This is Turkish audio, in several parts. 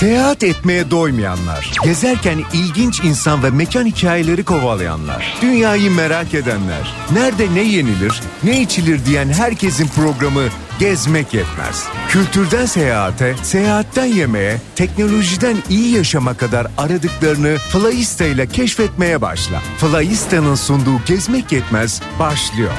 Seyahat etmeye doymayanlar, gezerken ilginç insan ve mekan hikayeleri kovalayanlar, dünyayı merak edenler, nerede ne yenilir, ne içilir diyen herkesin programı Gezmek Yetmez. Kültürden seyahate, seyahatten yemeğe, teknolojiden iyi yaşama kadar aradıklarını Flyista ile keşfetmeye başla. Flyista'nın sunduğu Gezmek Yetmez başlıyor.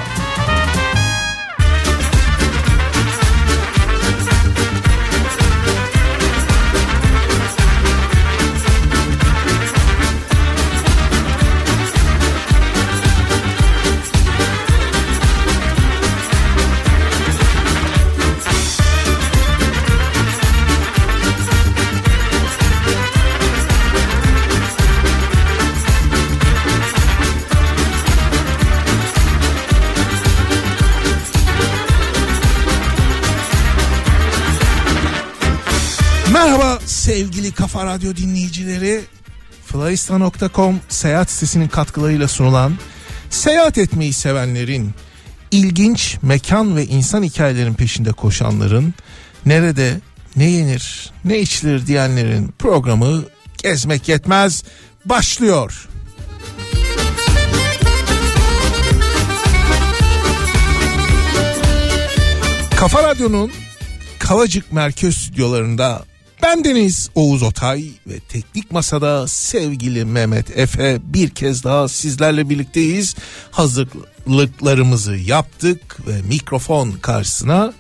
Kafa Radyo dinleyicileri. Flyista.com seyahat sitesinin katkılarıyla sunulan seyahat etmeyi sevenlerin, ilginç mekan ve insan hikayelerin peşinde koşanların, nerede ne yenir ne içilir diyenlerin programı Gezmek Yetmez başlıyor. Kafa Radyo'nun Kavacık Merkez Stüdyolarında ben Deniz Oğuz Otay ve teknik masada sevgili Mehmet Efe bir kez daha sizlerle birlikteyiz. Hazırlıklarımızı yaptık ve mikrofon karşısına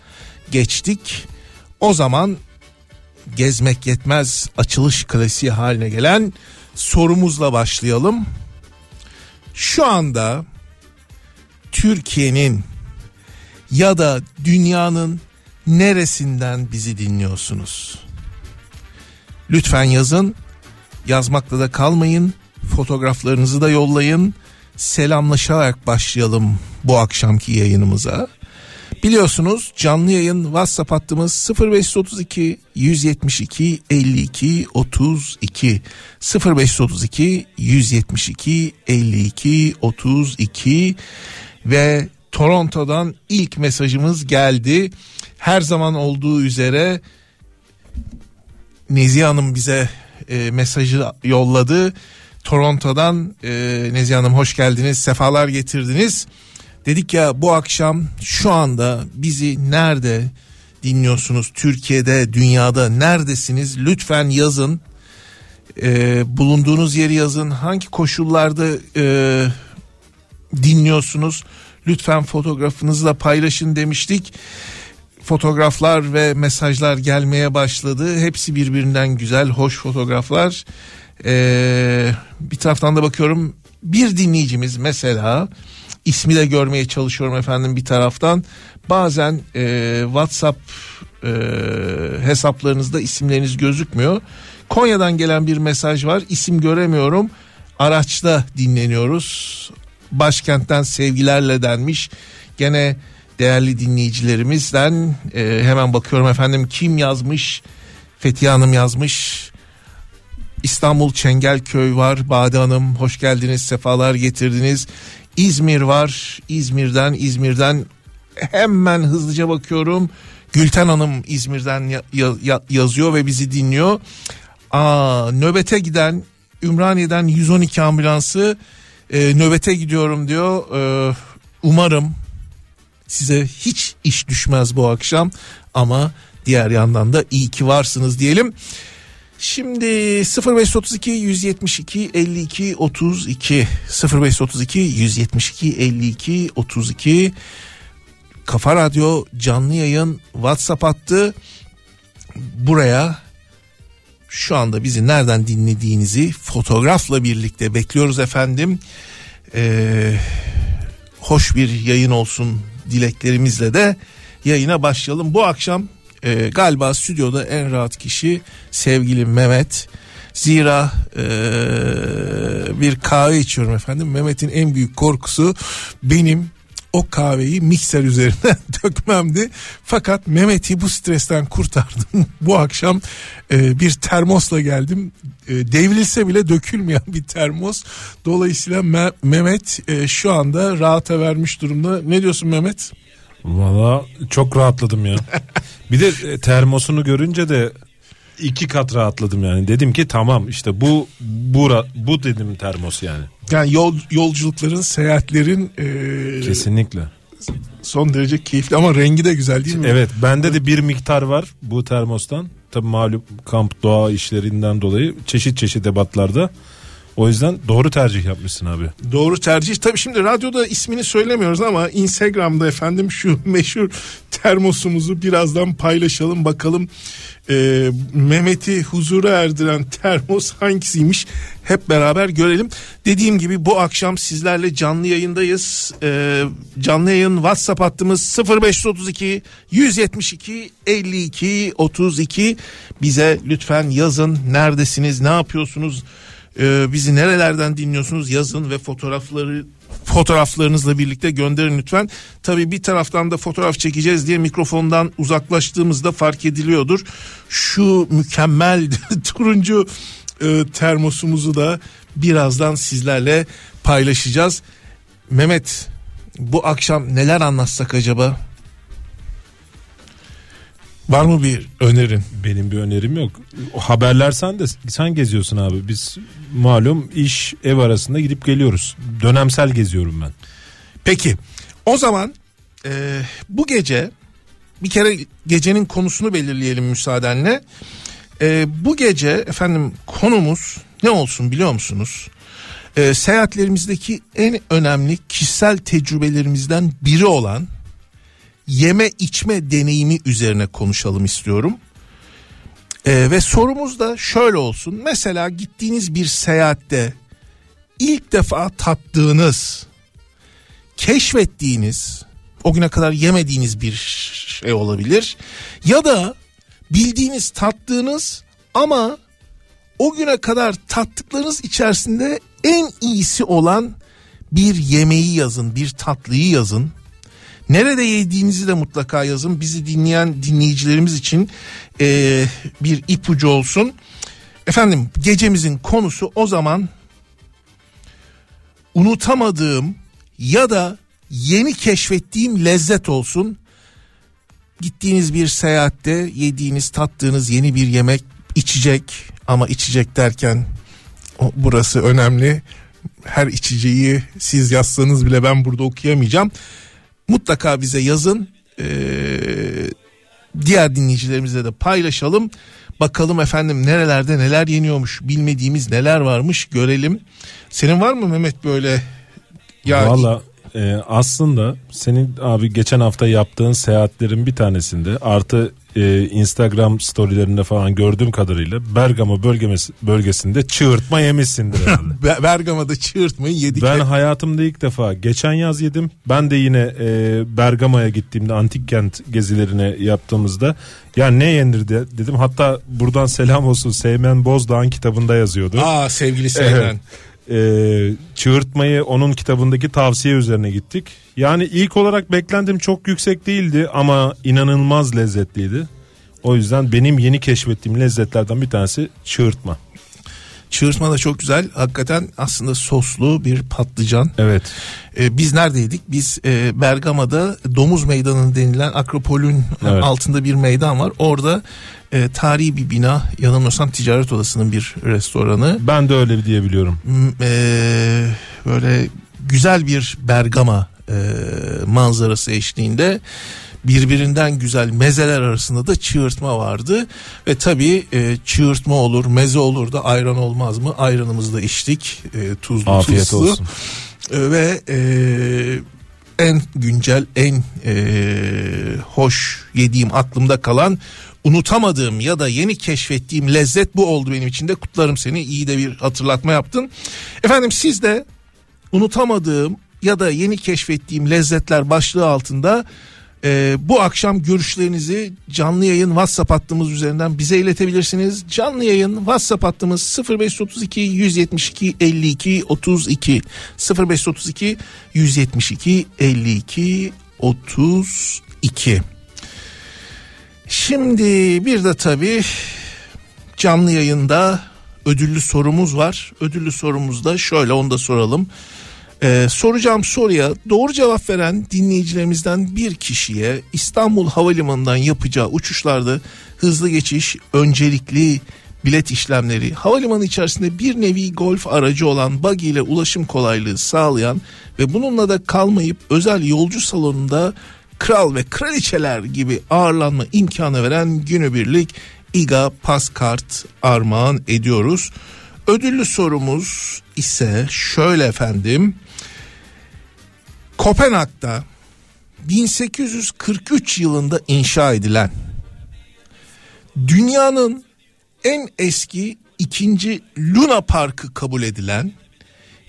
geçtik. O zaman gezmek yetmez açılış klasiği haline gelen sorumuzla başlayalım. Şu anda Türkiye'nin ya da dünyanın neresinden bizi dinliyorsunuz? Lütfen yazın. Yazmakla da kalmayın. Fotoğraflarınızı da yollayın. Selamlaşarak başlayalım bu akşamki yayınımıza. Biliyorsunuz canlı yayın WhatsApp hattımız 0532 172 52 32 0532 172 52 32 ve Toronto'dan ilk mesajımız geldi. Her zaman olduğu üzere Nezihe Hanım bize e, mesajı yolladı. Toronto'dan e, Nezihe Hanım hoş geldiniz, sefalar getirdiniz. Dedik ya bu akşam şu anda bizi nerede dinliyorsunuz? Türkiye'de, dünyada neredesiniz? Lütfen yazın. E, bulunduğunuz yeri yazın. Hangi koşullarda e, dinliyorsunuz? Lütfen fotoğrafınızı da paylaşın demiştik fotoğraflar ve mesajlar gelmeye başladı. Hepsi birbirinden güzel, hoş fotoğraflar. Ee, bir taraftan da bakıyorum bir dinleyicimiz mesela ismi de görmeye çalışıyorum efendim bir taraftan. Bazen e, WhatsApp e, hesaplarınızda isimleriniz gözükmüyor. Konya'dan gelen bir mesaj var. İsim göremiyorum. Araçta dinleniyoruz. Başkentten sevgilerle denmiş. Gene değerli dinleyicilerimizden e, hemen bakıyorum efendim kim yazmış? Fethiye Hanım yazmış. İstanbul Çengelköy var Bade Hanım hoş geldiniz sefalar getirdiniz. İzmir var İzmir'den İzmir'den hemen hızlıca bakıyorum. Gülten Hanım İzmir'den ya, ya, yazıyor ve bizi dinliyor. Aa, nöbete giden Ümraniye'den 112 ambulansı e, nöbete gidiyorum diyor. E, umarım Size hiç iş düşmez bu akşam ama diğer yandan da iyi ki varsınız diyelim. Şimdi 0532 172 52 32 0532 172 52 32 Kafa Radyo canlı yayın WhatsApp attı. Buraya şu anda bizi nereden dinlediğinizi fotoğrafla birlikte bekliyoruz efendim. Ee, hoş bir yayın olsun dileklerimizle de yayına başlayalım. Bu akşam e, galiba stüdyoda en rahat kişi sevgili Mehmet. Zira e, bir kahve içiyorum efendim. Mehmet'in en büyük korkusu benim o kahveyi mikser üzerinden dökmemdi. Fakat Mehmet'i bu stresten kurtardım. bu akşam e, bir termosla geldim. E, devrilse bile dökülmeyen bir termos. Dolayısıyla Me- Mehmet e, şu anda rahata vermiş durumda. Ne diyorsun Mehmet? Valla çok rahatladım ya. bir de e, termosunu görünce de iki kat rahatladım yani. Dedim ki tamam işte bu bura bu dedim termos yani. Yani yol, yolculukların, seyahatlerin e, Kesinlikle. son derece keyifli ama rengi de güzel değil mi? Evet bende de bir miktar var bu termostan. Tabii malum kamp doğa işlerinden dolayı çeşit çeşit ebatlarda. O yüzden doğru tercih yapmışsın abi. Doğru tercih. Tabii şimdi radyoda ismini söylemiyoruz ama Instagram'da efendim şu meşhur termosumuzu birazdan paylaşalım bakalım. Ee, Mehmet'i huzura erdiren termos hangisiymiş hep beraber görelim. Dediğim gibi bu akşam sizlerle canlı yayındayız. Ee, canlı yayın WhatsApp hattımız 0532 172 52 32 bize lütfen yazın neredesiniz ne yapıyorsunuz ee, bizi nerelerden dinliyorsunuz yazın ve fotoğrafları fotoğraflarınızla birlikte gönderin lütfen. Tabii bir taraftan da fotoğraf çekeceğiz diye mikrofondan uzaklaştığımızda fark ediliyordur. Şu mükemmel turuncu e, termosumuzu da birazdan sizlerle paylaşacağız. Mehmet bu akşam neler anlatsak acaba? Var mı bir önerin? Benim bir önerim yok. O haberler sen de sen geziyorsun abi. Biz malum iş ev arasında gidip geliyoruz. Dönemsel geziyorum ben. Peki o zaman e, bu gece bir kere gecenin konusunu belirleyelim müsaadenle. E, bu gece efendim konumuz ne olsun biliyor musunuz? E, seyahatlerimizdeki en önemli kişisel tecrübelerimizden biri olan yeme içme deneyimi üzerine konuşalım istiyorum. E, ve sorumuz da şöyle olsun. Mesela gittiğiniz bir seyahatte ilk defa tattığınız keşfettiğiniz o güne kadar yemediğiniz bir şey olabilir ya da bildiğiniz tattığınız ama o güne kadar tattıklarınız içerisinde en iyisi olan bir yemeği yazın, bir tatlıyı yazın. Nerede yediğinizi de mutlaka yazın. Bizi dinleyen dinleyicilerimiz için e, bir ipucu olsun. Efendim gecemizin konusu o zaman unutamadığım ya da yeni keşfettiğim lezzet olsun. Gittiğiniz bir seyahatte yediğiniz tattığınız yeni bir yemek içecek ama içecek derken burası önemli. Her içeceği siz yazsanız bile ben burada okuyamayacağım. Mutlaka bize yazın. Ee, diğer dinleyicilerimizle de paylaşalım. Bakalım efendim nerelerde neler yeniyormuş, bilmediğimiz neler varmış görelim. Senin var mı Mehmet böyle ya Valla e, aslında senin abi geçen hafta yaptığın seyahatlerin bir tanesinde artı e, Instagram storylerinde falan gördüğüm kadarıyla Bergama bölgesi, bölgesinde çığırtma yemişsindir herhalde. Bergama'da çığırtmayı yedik. Ben hayatımda ilk defa geçen yaz yedim. Ben de yine e, Bergama'ya gittiğimde antik kent gezilerine yaptığımızda ya ne yenir de dedim. Hatta buradan selam olsun Seymen Bozdağ'ın kitabında yazıyordu. Aa sevgili Seymen. Evet e, çığırtmayı onun kitabındaki tavsiye üzerine gittik. Yani ilk olarak beklentim çok yüksek değildi ama inanılmaz lezzetliydi. O yüzden benim yeni keşfettiğim lezzetlerden bir tanesi çığırtma. Çığırtma da çok güzel. Hakikaten aslında soslu bir patlıcan. Evet. Ee, biz neredeydik? Biz e, Bergama'da Domuz Meydanı denilen Akropol'ün evet. altında bir meydan var. Orada e, tarihi bir bina yanılmıyorsam ticaret odasının bir restoranı. Ben de öyle diyebiliyorum. E, böyle güzel bir Bergama e, manzarası eşliğinde birbirinden güzel mezeler arasında da çığırtma vardı. Ve tabii e, çığırtma olur, meze olur da ayran olmaz mı? Ayranımızı da içtik. E, tuzlu Afiyet tuzlu. olsun. E, ve e, en güncel, en e, hoş yediğim aklımda kalan unutamadığım ya da yeni keşfettiğim lezzet bu oldu benim için de kutlarım seni iyi de bir hatırlatma yaptın. Efendim siz de unutamadığım ya da yeni keşfettiğim lezzetler başlığı altında e, bu akşam görüşlerinizi canlı yayın WhatsApp hattımız üzerinden bize iletebilirsiniz. Canlı yayın WhatsApp hattımız 0532 172 52 32 0532 172 52 32 Şimdi bir de tabii canlı yayında ödüllü sorumuz var. Ödüllü sorumuz da şöyle onu da soralım. Ee, soracağım soruya doğru cevap veren dinleyicilerimizden bir kişiye İstanbul Havalimanı'ndan yapacağı uçuşlarda hızlı geçiş, öncelikli bilet işlemleri, havalimanı içerisinde bir nevi golf aracı olan buggy ile ulaşım kolaylığı sağlayan ve bununla da kalmayıp özel yolcu salonunda kral ve kraliçeler gibi ağırlanma imkanı veren günübirlik İGA Paskart armağan ediyoruz. Ödüllü sorumuz ise şöyle efendim. Kopenhag'da 1843 yılında inşa edilen dünyanın en eski ikinci Luna Parkı kabul edilen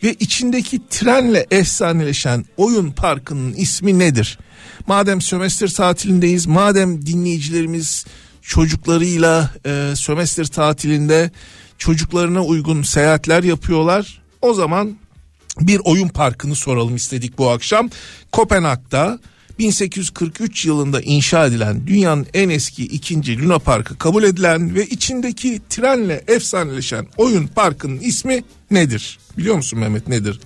ve içindeki trenle efsaneleşen oyun parkının ismi nedir? Madem sömestr tatilindeyiz, madem dinleyicilerimiz çocuklarıyla e, sömestr tatilinde çocuklarına uygun seyahatler yapıyorlar. O zaman bir oyun parkını soralım istedik bu akşam. Kopenhag'da 1843 yılında inşa edilen dünyanın en eski ikinci Luna Parkı kabul edilen ve içindeki trenle efsaneleşen oyun parkının ismi nedir? Biliyor musun Mehmet nedir?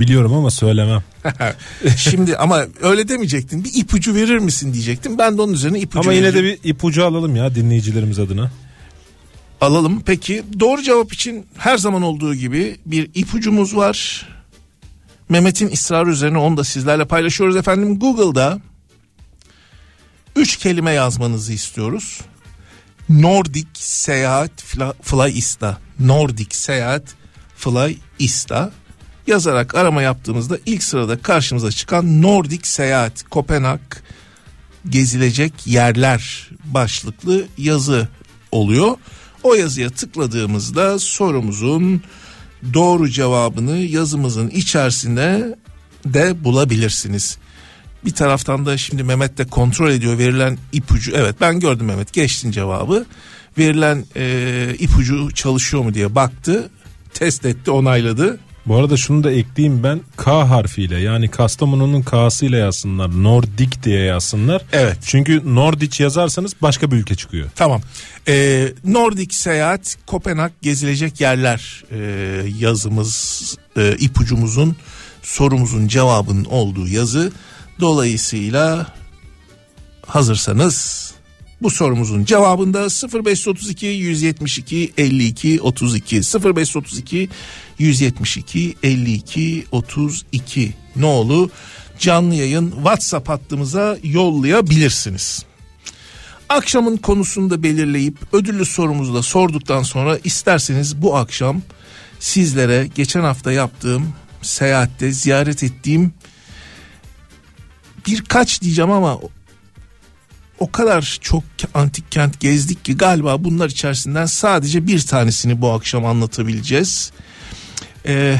Biliyorum ama söylemem. Şimdi ama öyle demeyecektin. Bir ipucu verir misin diyecektim. Ben de onun üzerine ipucu ama yine de vereceğim. bir ipucu alalım ya dinleyicilerimiz adına. alalım. Peki doğru cevap için her zaman olduğu gibi bir ipucumuz var. Mehmet'in ısrarı üzerine onu da sizlerle paylaşıyoruz efendim. Google'da üç kelime yazmanızı istiyoruz. Nordic Seyahat Flyista. Nordic Seyahat Flyista yazarak arama yaptığımızda ilk sırada karşımıza çıkan Nordic Seyahat Kopenhag gezilecek yerler başlıklı yazı oluyor. O yazıya tıkladığımızda sorumuzun doğru cevabını yazımızın içerisinde de bulabilirsiniz. Bir taraftan da şimdi Mehmet de kontrol ediyor verilen ipucu. Evet ben gördüm Mehmet geçtin cevabı. Verilen e, ipucu çalışıyor mu diye baktı. Test etti onayladı. Bu arada şunu da ekleyeyim ben K harfiyle yani Kastamonu'nun K'sıyla yazsınlar. Nordik diye yazsınlar. Evet. Çünkü Nordic yazarsanız başka bir ülke çıkıyor. Tamam. Ee, Nordik seyahat Kopenhag gezilecek yerler e, yazımız e, ipucumuzun sorumuzun cevabının olduğu yazı. Dolayısıyla hazırsanız bu sorumuzun cevabında 0532 172 52 32 0532 172 52 32 ne olur? Canlı yayın WhatsApp hattımıza yollayabilirsiniz. Akşamın konusunu da belirleyip ödüllü sorumuzu da sorduktan sonra isterseniz bu akşam sizlere geçen hafta yaptığım seyahatte ziyaret ettiğim birkaç diyeceğim ama o kadar çok antik kent gezdik ki galiba bunlar içerisinden sadece bir tanesini bu akşam anlatabileceğiz. Ee,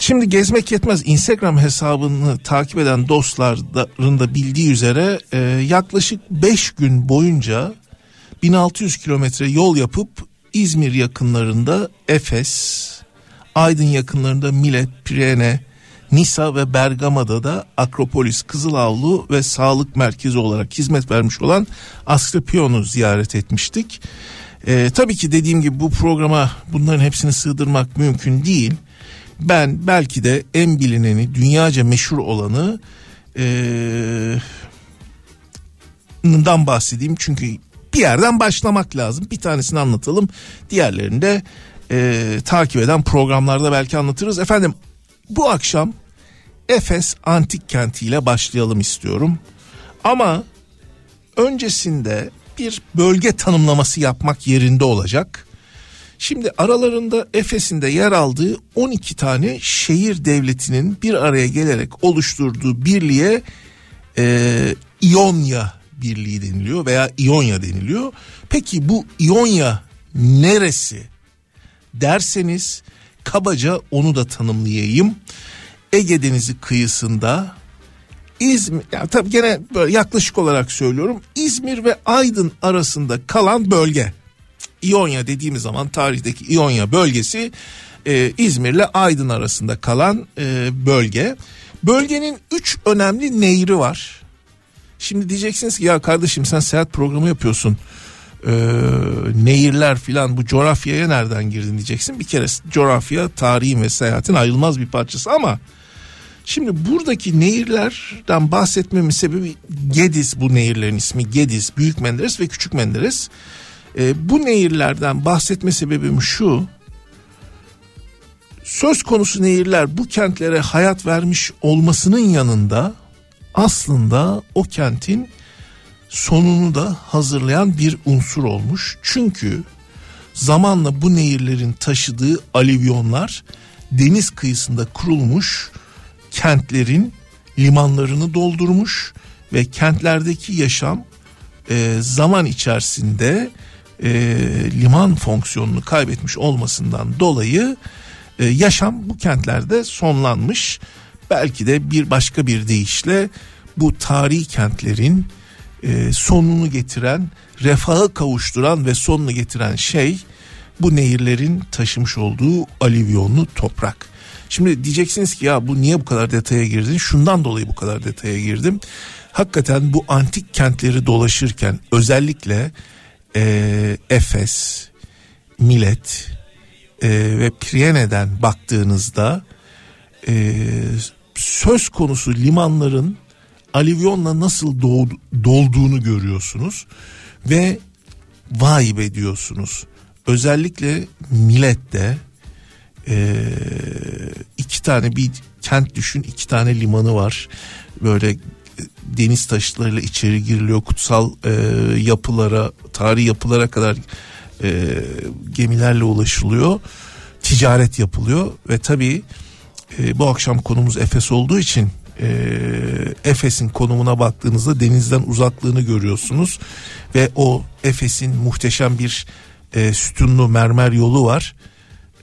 Şimdi gezmek yetmez. Instagram hesabını takip eden dostların da bildiği üzere e, yaklaşık 5 gün boyunca 1600 kilometre yol yapıp İzmir yakınlarında Efes, Aydın yakınlarında Milet, Pirene, Nisa ve Bergama'da da Akropolis, Kızılavlu ve Sağlık Merkezi olarak hizmet vermiş olan Asklepion'u ziyaret etmiştik. E, tabii ki dediğim gibi bu programa bunların hepsini sığdırmak mümkün değil. Ben belki de en bilineni, dünyaca meşhur olanı dan bahsedeyim çünkü bir yerden başlamak lazım. Bir tanesini anlatalım. Diğerlerini de e, takip eden programlarda belki anlatırız. Efendim bu akşam Efes antik kentiyle başlayalım istiyorum. Ama öncesinde bir bölge tanımlaması yapmak yerinde olacak. Şimdi aralarında Efes'in de yer aldığı 12 tane şehir devletinin bir araya gelerek oluşturduğu birliğe e, İonya Birliği deniliyor veya İonya deniliyor. Peki bu İonya neresi derseniz kabaca onu da tanımlayayım. Ege Denizi kıyısında İzmir, yani tabii gene böyle yaklaşık olarak söylüyorum. İzmir ve Aydın arasında kalan bölge. İonya dediğimiz zaman tarihteki İonya bölgesi e, İzmir'le Aydın arasında kalan e, bölge. Bölgenin üç önemli nehri var. Şimdi diyeceksiniz ki ya kardeşim sen seyahat programı yapıyorsun. e, nehirler filan bu coğrafyaya nereden girdin diyeceksin. Bir kere coğrafya tarihin ve seyahatin ayrılmaz bir parçası ama şimdi buradaki nehirlerden bahsetmemin sebebi Gediz bu nehirlerin ismi Gediz, Büyük Menderes ve Küçük Menderes. E, bu nehirlerden bahsetme sebebim şu söz konusu nehirler bu kentlere hayat vermiş olmasının yanında aslında o kentin sonunu da hazırlayan bir unsur olmuş. Çünkü zamanla bu nehirlerin taşıdığı alivyonlar deniz kıyısında kurulmuş kentlerin limanlarını doldurmuş ve kentlerdeki yaşam e, zaman içerisinde e, liman fonksiyonunu kaybetmiş olmasından dolayı e, yaşam bu kentlerde sonlanmış. Belki de bir başka bir deyişle bu tarihi kentlerin e, sonunu getiren, refahı kavuşturan ve sonunu getiren şey bu nehirlerin taşımış olduğu alivyonlu toprak. Şimdi diyeceksiniz ki ya bu niye bu kadar detaya girdin? Şundan dolayı bu kadar detaya girdim. Hakikaten bu antik kentleri dolaşırken özellikle e, Efes, Milet e, ve Priyene'den baktığınızda e, söz konusu limanların alivyonla nasıl doğdu, dolduğunu görüyorsunuz ve vay be diyorsunuz. Özellikle Milet'te e, iki tane bir kent düşün iki tane limanı var. Böyle deniz taşlarıyla içeri giriliyor kutsal e, yapılara tarihi yapılara kadar e, gemilerle ulaşılıyor ticaret yapılıyor ve tabii e, bu akşam konumuz Efes olduğu için e, Efes'in konumuna baktığınızda denizden uzaklığını görüyorsunuz ve o Efes'in muhteşem bir e, sütunlu mermer yolu var.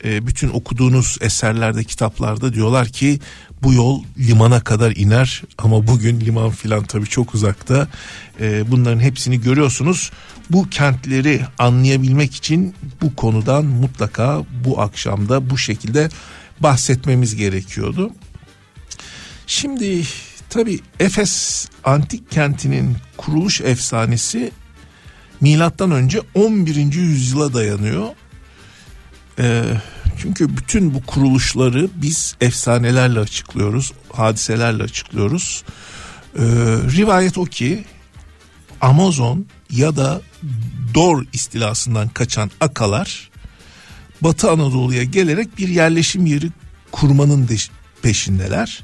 E, bütün okuduğunuz eserlerde kitaplarda diyorlar ki bu yol limana kadar iner ama bugün liman filan tabii çok uzakta. E, bunların hepsini görüyorsunuz. Bu kentleri anlayabilmek için bu konudan mutlaka bu akşamda bu şekilde bahsetmemiz gerekiyordu. Şimdi tabi Efes antik kentinin kuruluş efsanesi milattan önce 11. yüzyıla dayanıyor. Ee, çünkü bütün bu kuruluşları biz efsanelerle açıklıyoruz, hadiselerle açıklıyoruz. Ee, rivayet o ki Amazon ya da Dor istilasından kaçan akalar Batı Anadolu'ya gelerek bir yerleşim yeri kurmanın peşindeler.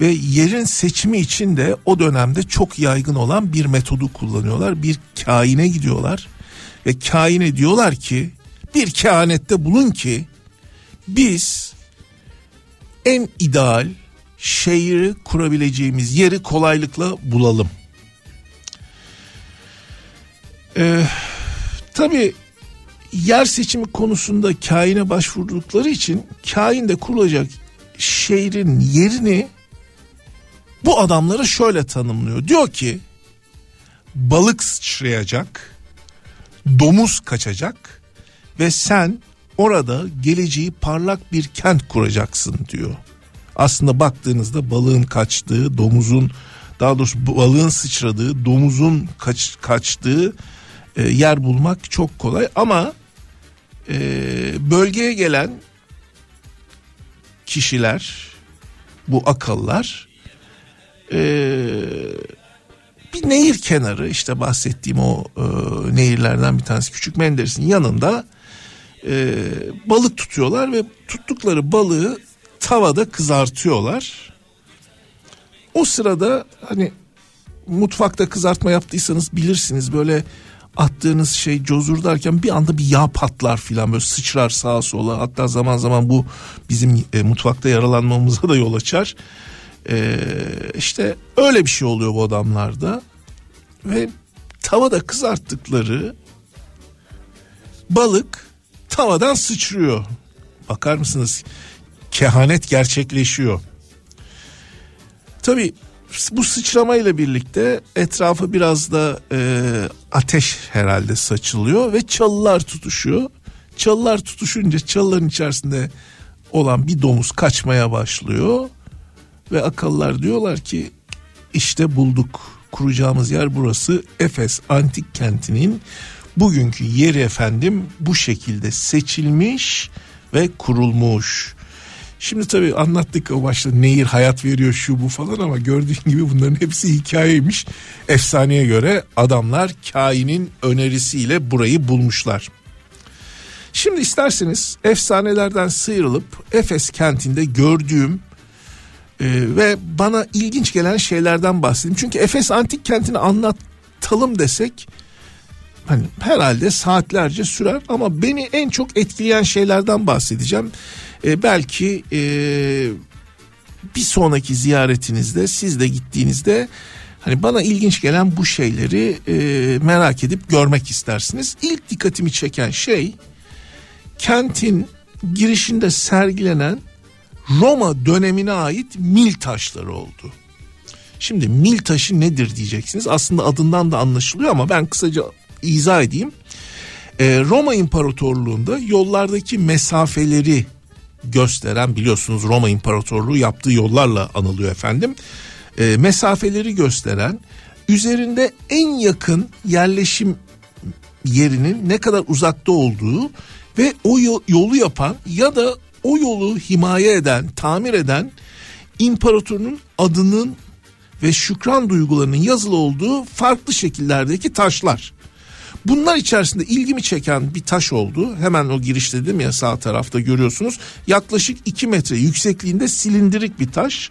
Ve yerin seçimi için de o dönemde çok yaygın olan bir metodu kullanıyorlar. Bir kaine gidiyorlar ve kaine diyorlar ki bir kehanette bulun ki biz en ideal şehri kurabileceğimiz yeri kolaylıkla bulalım. Ee, tabii yer seçimi konusunda kaine başvurdukları için kainde kurulacak şehrin yerini bu adamları şöyle tanımlıyor. Diyor ki balık sıçrayacak, domuz kaçacak ve sen orada geleceği parlak bir kent kuracaksın diyor. Aslında baktığınızda balığın kaçtığı, domuzun daha doğrusu balığın sıçradığı, domuzun kaç, kaçtığı e, yer bulmak çok kolay ama e, bölgeye gelen kişiler bu akıllar e, bir nehir kenarı işte bahsettiğim o e, nehirlerden bir tanesi Küçük Menderes'in yanında e, balık tutuyorlar ve tuttukları balığı tavada kızartıyorlar. O sırada hani mutfakta kızartma yaptıysanız bilirsiniz böyle attığınız şey cozur derken bir anda bir yağ patlar filan böyle sıçrar sağa sola hatta zaman zaman bu bizim e, mutfakta yaralanmamıza da yol açar. E, işte öyle bir şey oluyor bu adamlarda ve tavada kızarttıkları balık tavadan sıçrıyor. Bakar mısınız? Kehanet gerçekleşiyor. Tabii bu sıçramayla birlikte etrafa biraz da e, ateş herhalde saçılıyor ve çalılar tutuşuyor. Çalılar tutuşunca çalıların içerisinde olan bir domuz kaçmaya başlıyor ve akıllar diyorlar ki işte bulduk kuracağımız yer burası Efes antik kentinin bugünkü yeri efendim bu şekilde seçilmiş ve kurulmuş. Şimdi tabii anlattık o başta nehir hayat veriyor şu bu falan ama gördüğün gibi bunların hepsi hikayeymiş. Efsaneye göre adamlar kainin önerisiyle burayı bulmuşlar. Şimdi isterseniz efsanelerden sıyrılıp Efes kentinde gördüğüm e, ve bana ilginç gelen şeylerden bahsedeyim. Çünkü Efes antik kentini anlatalım desek hani herhalde saatlerce sürer ama beni en çok etkileyen şeylerden bahsedeceğim. E, belki e, bir sonraki ziyaretinizde siz de gittiğinizde hani bana ilginç gelen bu şeyleri e, merak edip görmek istersiniz. İlk dikkatimi çeken şey kentin girişinde sergilenen Roma dönemine ait mil taşları oldu. Şimdi mil taşı nedir diyeceksiniz. Aslında adından da anlaşılıyor ama ben kısaca izah edeyim. Ee, Roma İmparatorluğu'nda yollardaki mesafeleri gösteren biliyorsunuz Roma İmparatorluğu yaptığı yollarla anılıyor efendim. Ee, mesafeleri gösteren üzerinde en yakın yerleşim yerinin ne kadar uzakta olduğu ve o yolu yapan ya da o yolu himaye eden, tamir eden imparatorun adının ve şükran duygularının yazılı olduğu farklı şekillerdeki taşlar. Bunlar içerisinde ilgimi çeken bir taş oldu. Hemen o giriş dedim ya sağ tarafta görüyorsunuz. Yaklaşık 2 metre yüksekliğinde silindirik bir taş.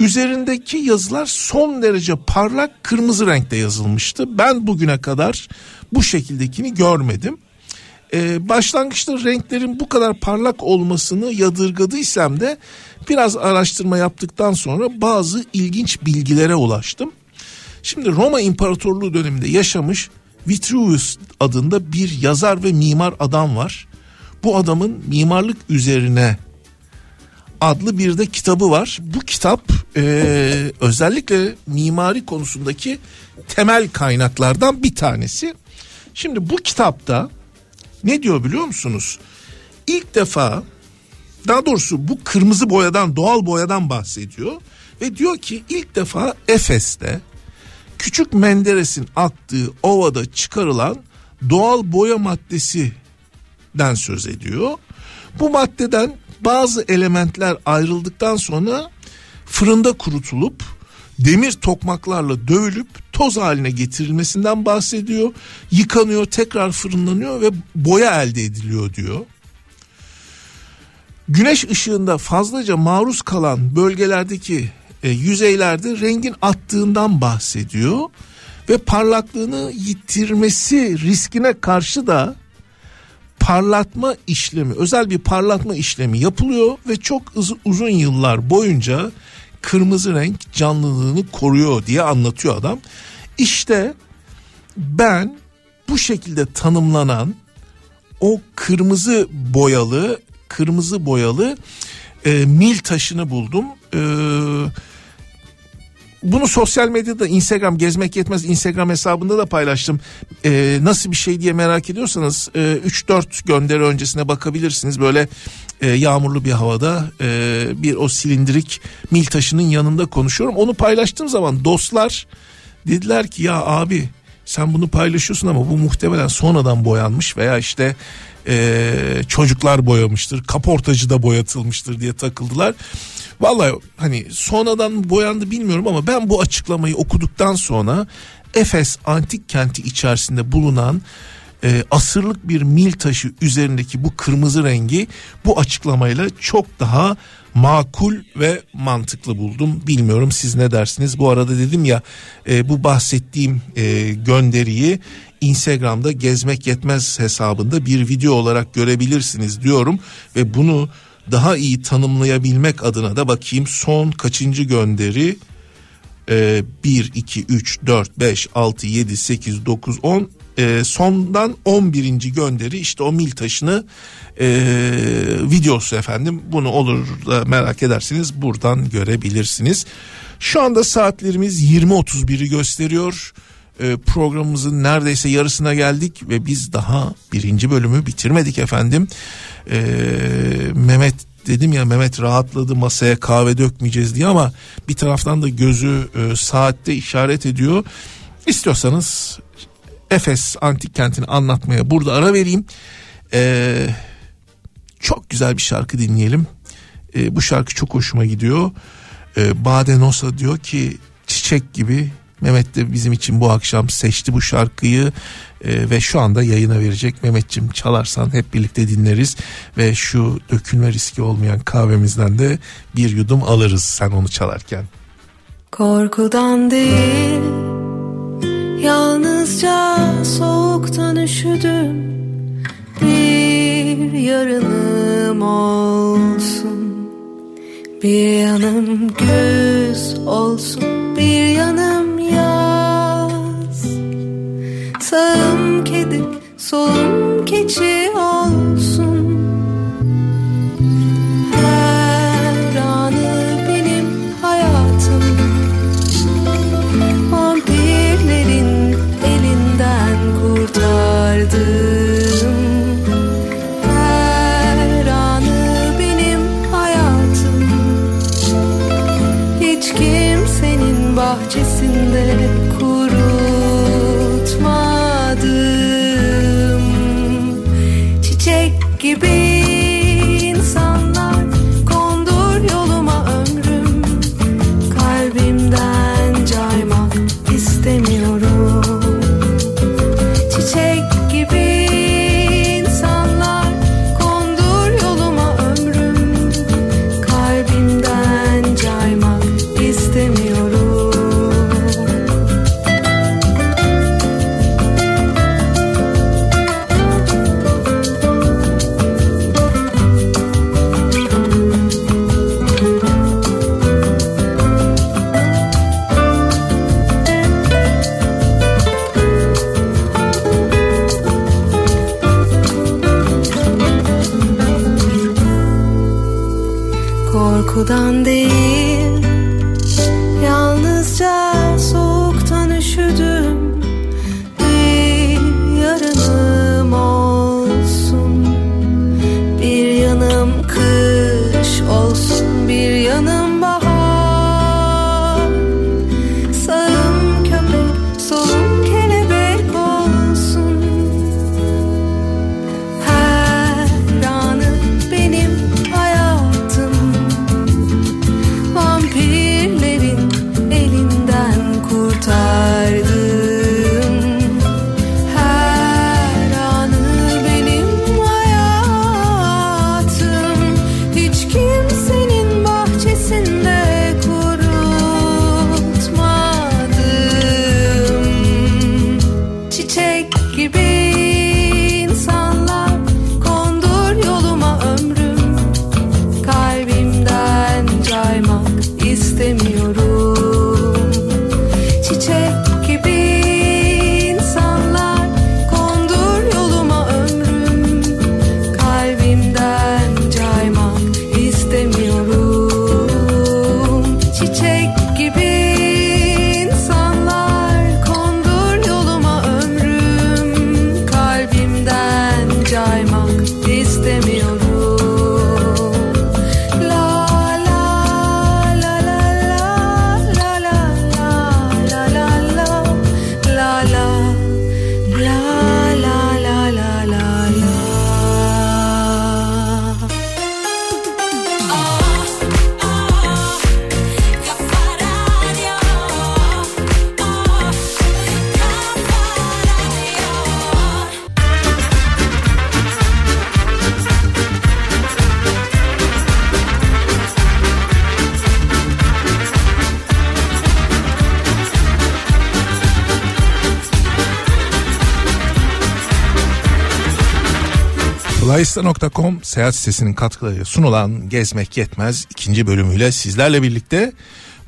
Üzerindeki yazılar son derece parlak kırmızı renkte yazılmıştı. Ben bugüne kadar bu şekildekini görmedim. Ee, başlangıçta renklerin bu kadar parlak olmasını yadırgadıysam da biraz araştırma yaptıktan sonra bazı ilginç bilgilere ulaştım. Şimdi Roma İmparatorluğu döneminde yaşamış Vitruvius adında bir yazar ve mimar adam var. Bu adamın mimarlık üzerine adlı bir de kitabı var. Bu kitap e, özellikle mimari konusundaki temel kaynaklardan bir tanesi. Şimdi bu kitapta ne diyor biliyor musunuz? İlk defa daha doğrusu bu kırmızı boyadan doğal boyadan bahsediyor ve diyor ki ilk defa Efes'te Küçük Menderes'in attığı ovada çıkarılan doğal boya maddesinden söz ediyor. Bu maddeden bazı elementler ayrıldıktan sonra fırında kurutulup demir tokmaklarla dövülüp toz haline getirilmesinden bahsediyor. Yıkanıyor, tekrar fırınlanıyor ve boya elde ediliyor diyor. Güneş ışığında fazlaca maruz kalan bölgelerdeki e, yüzeylerde rengin attığından bahsediyor ve parlaklığını yitirmesi riskine karşı da parlatma işlemi özel bir parlatma işlemi yapılıyor ve çok uzun yıllar boyunca kırmızı renk canlılığını koruyor diye anlatıyor adam. İşte ben bu şekilde tanımlanan o kırmızı boyalı kırmızı boyalı e, mil taşını buldum. E, bunu sosyal medyada Instagram gezmek yetmez Instagram hesabında da paylaştım. Ee, nasıl bir şey diye merak ediyorsanız e, 3-4 gönderi öncesine bakabilirsiniz. Böyle e, yağmurlu bir havada e, bir o silindirik mil taşının yanında konuşuyorum. Onu paylaştığım zaman dostlar dediler ki ya abi sen bunu paylaşıyorsun ama bu muhtemelen sonradan boyanmış veya işte e, çocuklar boyamıştır kaportacı da boyatılmıştır diye takıldılar. Vallahi hani sonradan boyandı bilmiyorum ama ben bu açıklamayı okuduktan sonra Efes antik kenti içerisinde bulunan e, asırlık bir mil taşı üzerindeki bu kırmızı rengi bu açıklamayla çok daha makul ve mantıklı buldum. Bilmiyorum siz ne dersiniz? Bu arada dedim ya e, bu bahsettiğim e, gönderiyi Instagram'da gezmek yetmez hesabında bir video olarak görebilirsiniz diyorum ve bunu daha iyi tanımlayabilmek adına da bakayım son kaçıncı gönderi e, 1 2 3 4 5 6 7 8 9 10 e, sondan 11. gönderi işte o mil taşını e, videosu efendim bunu olur da merak edersiniz buradan görebilirsiniz. Şu anda saatlerimiz 20.31'i gösteriyor. E, programımızın neredeyse yarısına geldik ve biz daha birinci bölümü bitirmedik efendim. E, Mehmet dedim ya Mehmet rahatladı masaya kahve dökmeyeceğiz diye ama bir taraftan da gözü e, saatte işaret ediyor. İstiyorsanız Efes antik kentini anlatmaya burada ara vereyim. Ee, çok güzel bir şarkı dinleyelim. Ee, bu şarkı çok hoşuma gidiyor. Ee, Bade Nosa diyor ki çiçek gibi Mehmet de bizim için bu akşam seçti bu şarkıyı e, ve şu anda yayına verecek. Mehmetçim çalarsan hep birlikte dinleriz ve şu dökülme riski olmayan kahvemizden de bir yudum alırız sen onu çalarken. Korkudan değil Yalnızca soğuktan üşüdüm Bir yarınım olsun Bir yanım güz olsun Bir yanım Sağım kedi solum keçi olsun Flyista.com seyahat sitesinin katkılarıyla sunulan Gezmek Yetmez ikinci bölümüyle sizlerle birlikte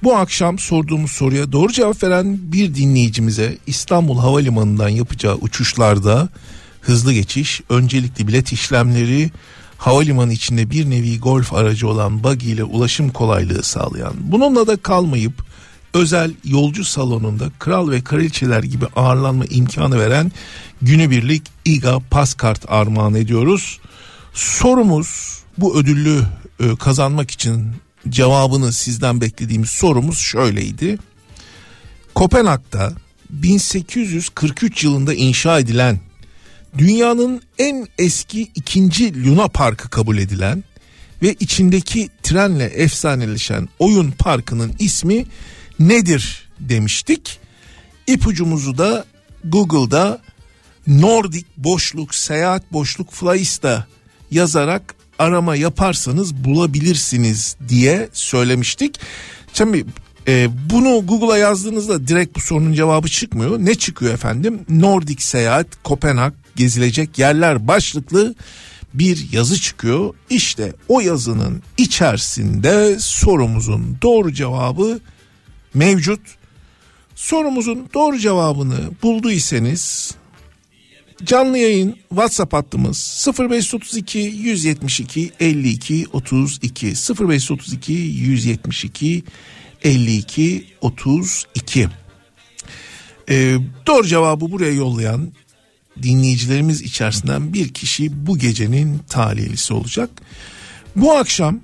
bu akşam sorduğumuz soruya doğru cevap veren bir dinleyicimize İstanbul Havalimanı'ndan yapacağı uçuşlarda hızlı geçiş, öncelikli bilet işlemleri, havalimanı içinde bir nevi golf aracı olan buggy ile ulaşım kolaylığı sağlayan, bununla da kalmayıp özel yolcu salonunda kral ve kraliçeler gibi ağırlanma imkanı veren günübirlik İGA Paskart armağan ediyoruz. Sorumuz bu ödüllü e, kazanmak için cevabını sizden beklediğimiz sorumuz şöyleydi. Kopenhag'da 1843 yılında inşa edilen dünyanın en eski ikinci Luna Parkı kabul edilen ve içindeki trenle efsaneleşen oyun parkının ismi nedir demiştik. İpucumuzu da Google'da Nordic boşluk seyahat boşluk Flyista yazarak arama yaparsanız bulabilirsiniz diye söylemiştik. Şimdi e, bunu Google'a yazdığınızda direkt bu sorunun cevabı çıkmıyor. Ne çıkıyor efendim? Nordic seyahat Kopenhag gezilecek yerler başlıklı bir yazı çıkıyor. İşte o yazının içerisinde sorumuzun doğru cevabı mevcut. Sorumuzun doğru cevabını bulduysanız canlı yayın WhatsApp hattımız 0532 172 52 32 0532 172 52 32 ee, doğru cevabı buraya yollayan dinleyicilerimiz içerisinden bir kişi bu gecenin talihlisi olacak. Bu akşam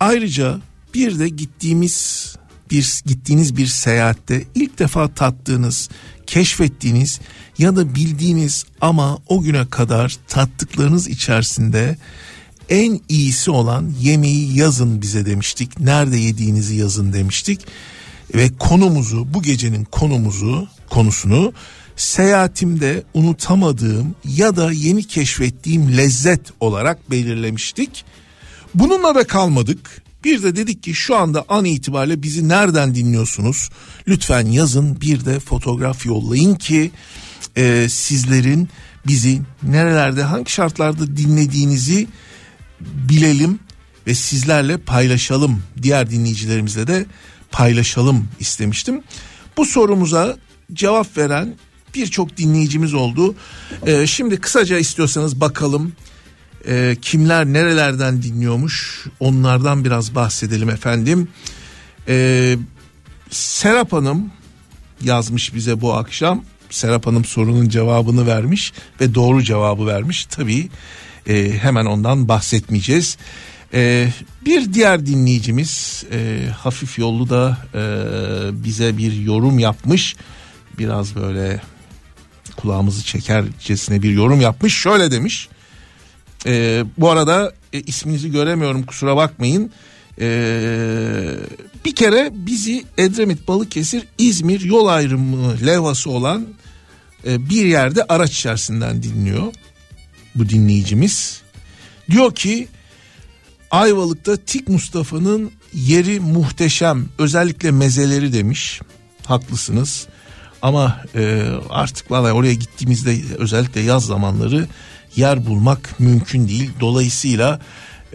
ayrıca bir de gittiğimiz bir gittiğiniz bir seyahatte ilk defa tattığınız, keşfettiğiniz ya da bildiğiniz ama o güne kadar tattıklarınız içerisinde en iyisi olan yemeği yazın bize demiştik. Nerede yediğinizi yazın demiştik. Ve konumuzu bu gecenin konumuzu konusunu seyahatimde unutamadığım ya da yeni keşfettiğim lezzet olarak belirlemiştik. Bununla da kalmadık. Bir de dedik ki şu anda an itibariyle bizi nereden dinliyorsunuz? Lütfen yazın bir de fotoğraf yollayın ki e, sizlerin bizi nerelerde hangi şartlarda dinlediğinizi bilelim ve sizlerle paylaşalım. Diğer dinleyicilerimizle de paylaşalım istemiştim. Bu sorumuza cevap veren birçok dinleyicimiz oldu. Ee, şimdi kısaca istiyorsanız bakalım e, kimler nerelerden dinliyormuş onlardan biraz bahsedelim efendim. Ee, Serap Hanım yazmış bize bu akşam. Serap Hanım sorunun cevabını vermiş ve doğru cevabı vermiş. Tabii e, hemen ondan bahsetmeyeceğiz. E, bir diğer dinleyicimiz e, hafif yollu da e, bize bir yorum yapmış. Biraz böyle kulağımızı çekercesine bir yorum yapmış. Şöyle demiş. E, bu arada e, isminizi göremiyorum kusura bakmayın. E, bir kere bizi Edremit, Balıkesir, İzmir yol ayrımı levhası olan e, bir yerde araç içerisinden dinliyor bu dinleyicimiz. Diyor ki Ayvalık'ta Tik Mustafa'nın yeri muhteşem özellikle mezeleri demiş. Haklısınız. Ama e, artık vallahi oraya gittiğimizde özellikle yaz zamanları yer bulmak mümkün değil. Dolayısıyla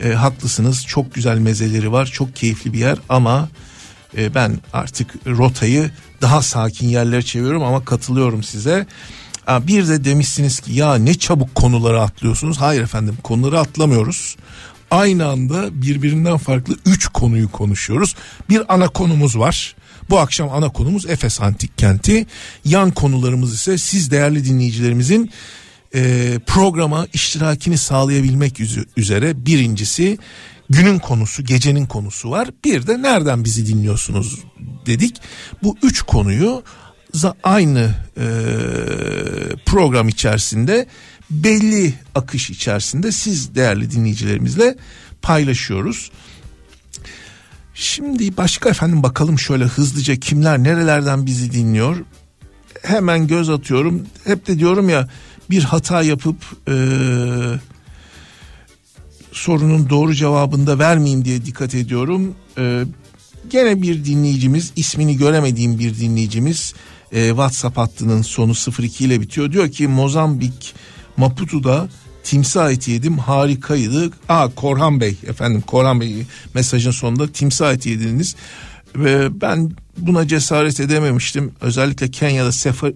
e, haklısınız çok güzel mezeleri var çok keyifli bir yer ama e, ben artık rotayı daha sakin yerlere çeviriyorum ama katılıyorum size. Bir de demişsiniz ki ya ne çabuk konuları atlıyorsunuz. Hayır efendim konuları atlamıyoruz. Aynı anda birbirinden farklı üç konuyu konuşuyoruz. Bir ana konumuz var. Bu akşam ana konumuz Efes Antik Kenti. Yan konularımız ise siz değerli dinleyicilerimizin e, programa iştirakini sağlayabilmek üzere birincisi günün konusu, gecenin konusu var. Bir de nereden bizi dinliyorsunuz dedik. Bu üç konuyu aynı e, program içerisinde belli akış içerisinde siz değerli dinleyicilerimizle paylaşıyoruz. Şimdi başka efendim bakalım şöyle hızlıca kimler nerelerden bizi dinliyor. Hemen göz atıyorum. Hep de diyorum ya bir hata yapıp e, sorunun doğru cevabını da vermeyeyim diye dikkat ediyorum. E, gene bir dinleyicimiz ismini göremediğim bir dinleyicimiz e, WhatsApp hattının sonu 02 ile bitiyor. Diyor ki Mozambik Maputo'da timsah eti yedim harikaydı. Aa Korhan Bey efendim Korhan Bey mesajın sonunda timsah eti yediniz. Ve ben buna cesaret edememiştim. Özellikle Kenya'da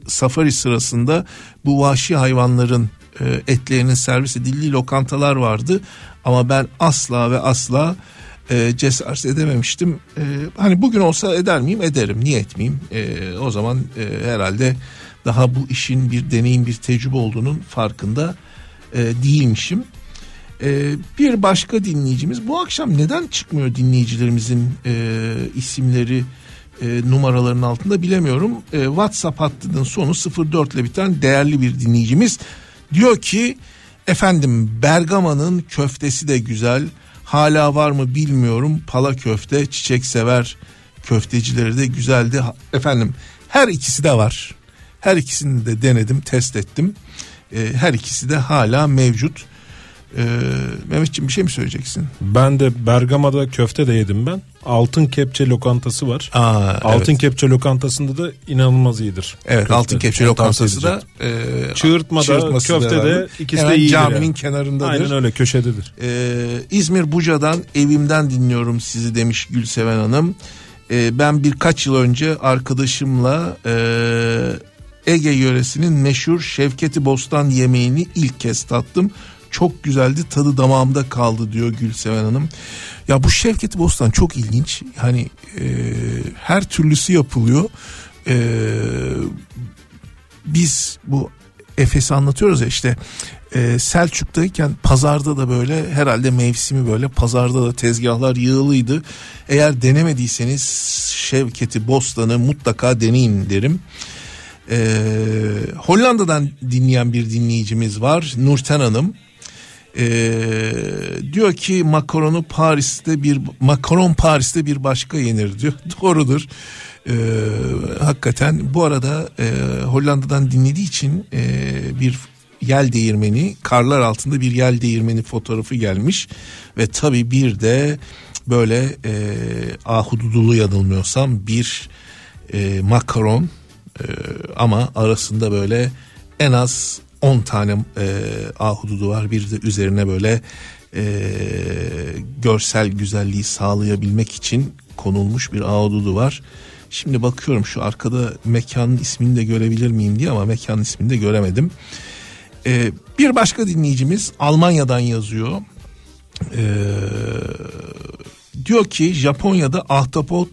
safari sırasında bu vahşi hayvanların e, etlerinin servis edildiği lokantalar vardı. Ama ben asla ve asla e, cesaret edememiştim. E, hani bugün olsa eder miyim? Ederim. Niye etmeyeyim? O zaman herhalde daha bu işin bir deneyim, bir tecrübe olduğunun farkında değilmişim. E, bir başka dinleyicimiz bu akşam neden çıkmıyor dinleyicilerimizin e, isimleri e, numaraların altında bilemiyorum. E, WhatsApp hattının sonu 04 ile biten değerli bir dinleyicimiz diyor ki efendim Bergama'nın köftesi de güzel. Hala var mı bilmiyorum. Pala köfte, çiçek sever köftecileri de güzeldi. Efendim her ikisi de var. Her ikisini de denedim, test ettim. E, her ikisi de hala mevcut. E, Mehmetciğim bir şey mi söyleyeceksin? Ben de Bergama'da köfte de yedim ben. Altın Kepçe lokantası var. Aa, Altın evet. Kepçe lokantasında da inanılmaz iyidir. Evet Köfte. Altın Kepçe lokantası da e, Çığırtmada, çığırtması köfte de ikisi Hemen de iyidir caminin yani. kenarındadır. Aynen öyle köşededir. Ee, İzmir Buca'dan evimden dinliyorum sizi demiş Gülseven Hanım. Ee, ben birkaç yıl önce arkadaşımla e, Ege yöresinin meşhur Şevketi Bostan yemeğini ilk kez tattım. Çok güzeldi tadı damağımda kaldı diyor Gülseven Hanım. Ya bu Şevketi Bostan çok ilginç. Hani e, her türlüsü yapılıyor. E, biz bu Efes'i anlatıyoruz ya işte e, Selçuk'tayken pazarda da böyle herhalde mevsimi böyle pazarda da tezgahlar yığılıydı. Eğer denemediyseniz Şevketi Bostan'ı mutlaka deneyin derim. E, Hollanda'dan dinleyen bir dinleyicimiz var Nurten Hanım. E, diyor ki makaronu Paris'te bir makaron Paris'te bir başka yenir diyor. Doğrudur. E, hakikaten bu arada e, Hollanda'dan dinlediği için e, bir yel değirmeni karlar altında bir yel değirmeni fotoğrafı gelmiş ve tabi bir de böyle e, ahududulu yanılmıyorsam bir e, makaron e, ama arasında böyle en az 10 tane e, ahududu var bir de üzerine böyle e, görsel güzelliği sağlayabilmek için konulmuş bir ahududu var. Şimdi bakıyorum şu arkada mekanın ismini de görebilir miyim diye ama mekanın ismini de göremedim. Ee, bir başka dinleyicimiz Almanya'dan yazıyor. Ee, diyor ki Japonya'da ahtapot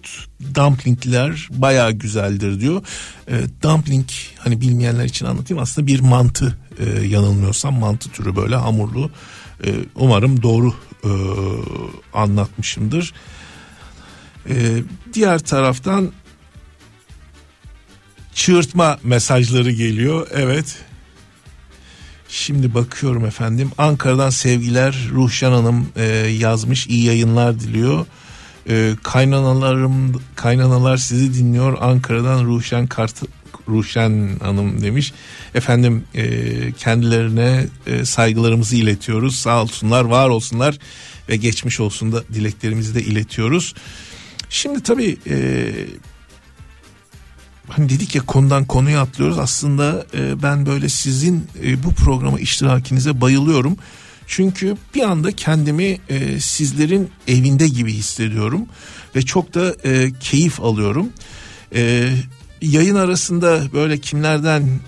dumplingler bayağı güzeldir diyor. Ee, dumpling hani bilmeyenler için anlatayım aslında bir mantı e, yanılmıyorsam mantı türü böyle hamurlu. Ee, umarım doğru e, anlatmışımdır. Ee, diğer taraftan çığırtma mesajları geliyor. Evet. Şimdi bakıyorum efendim. Ankara'dan sevgiler. Ruhşan Hanım e, yazmış. İyi yayınlar diliyor. E, kaynanalarım kaynanalar sizi dinliyor. Ankara'dan Ruhşan Kart Ruşen Hanım demiş. Efendim e, kendilerine e, saygılarımızı iletiyoruz. Sağ olsunlar, var olsunlar ve geçmiş olsun da dileklerimizi de iletiyoruz. Şimdi tabii e, hani dedik ya konudan konuya atlıyoruz. Aslında e, ben böyle sizin e, bu programa iştirakinize bayılıyorum. Çünkü bir anda kendimi e, sizlerin evinde gibi hissediyorum ve çok da keyif alıyorum. Yayın arasında böyle kimlerden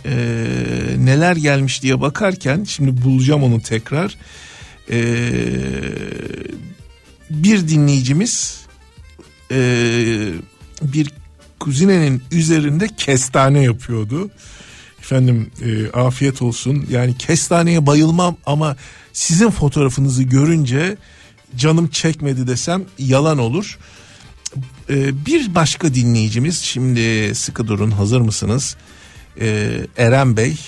neler gelmiş diye bakarken şimdi bulacağım onu tekrar. Bir dinleyicimiz bir kuzinenin üzerinde kestane yapıyordu. Efendim e, afiyet olsun. Yani kestaneye bayılmam ama sizin fotoğrafınızı görünce canım çekmedi desem yalan olur. E, bir başka dinleyicimiz şimdi sıkı durun hazır mısınız? E, Eren Bey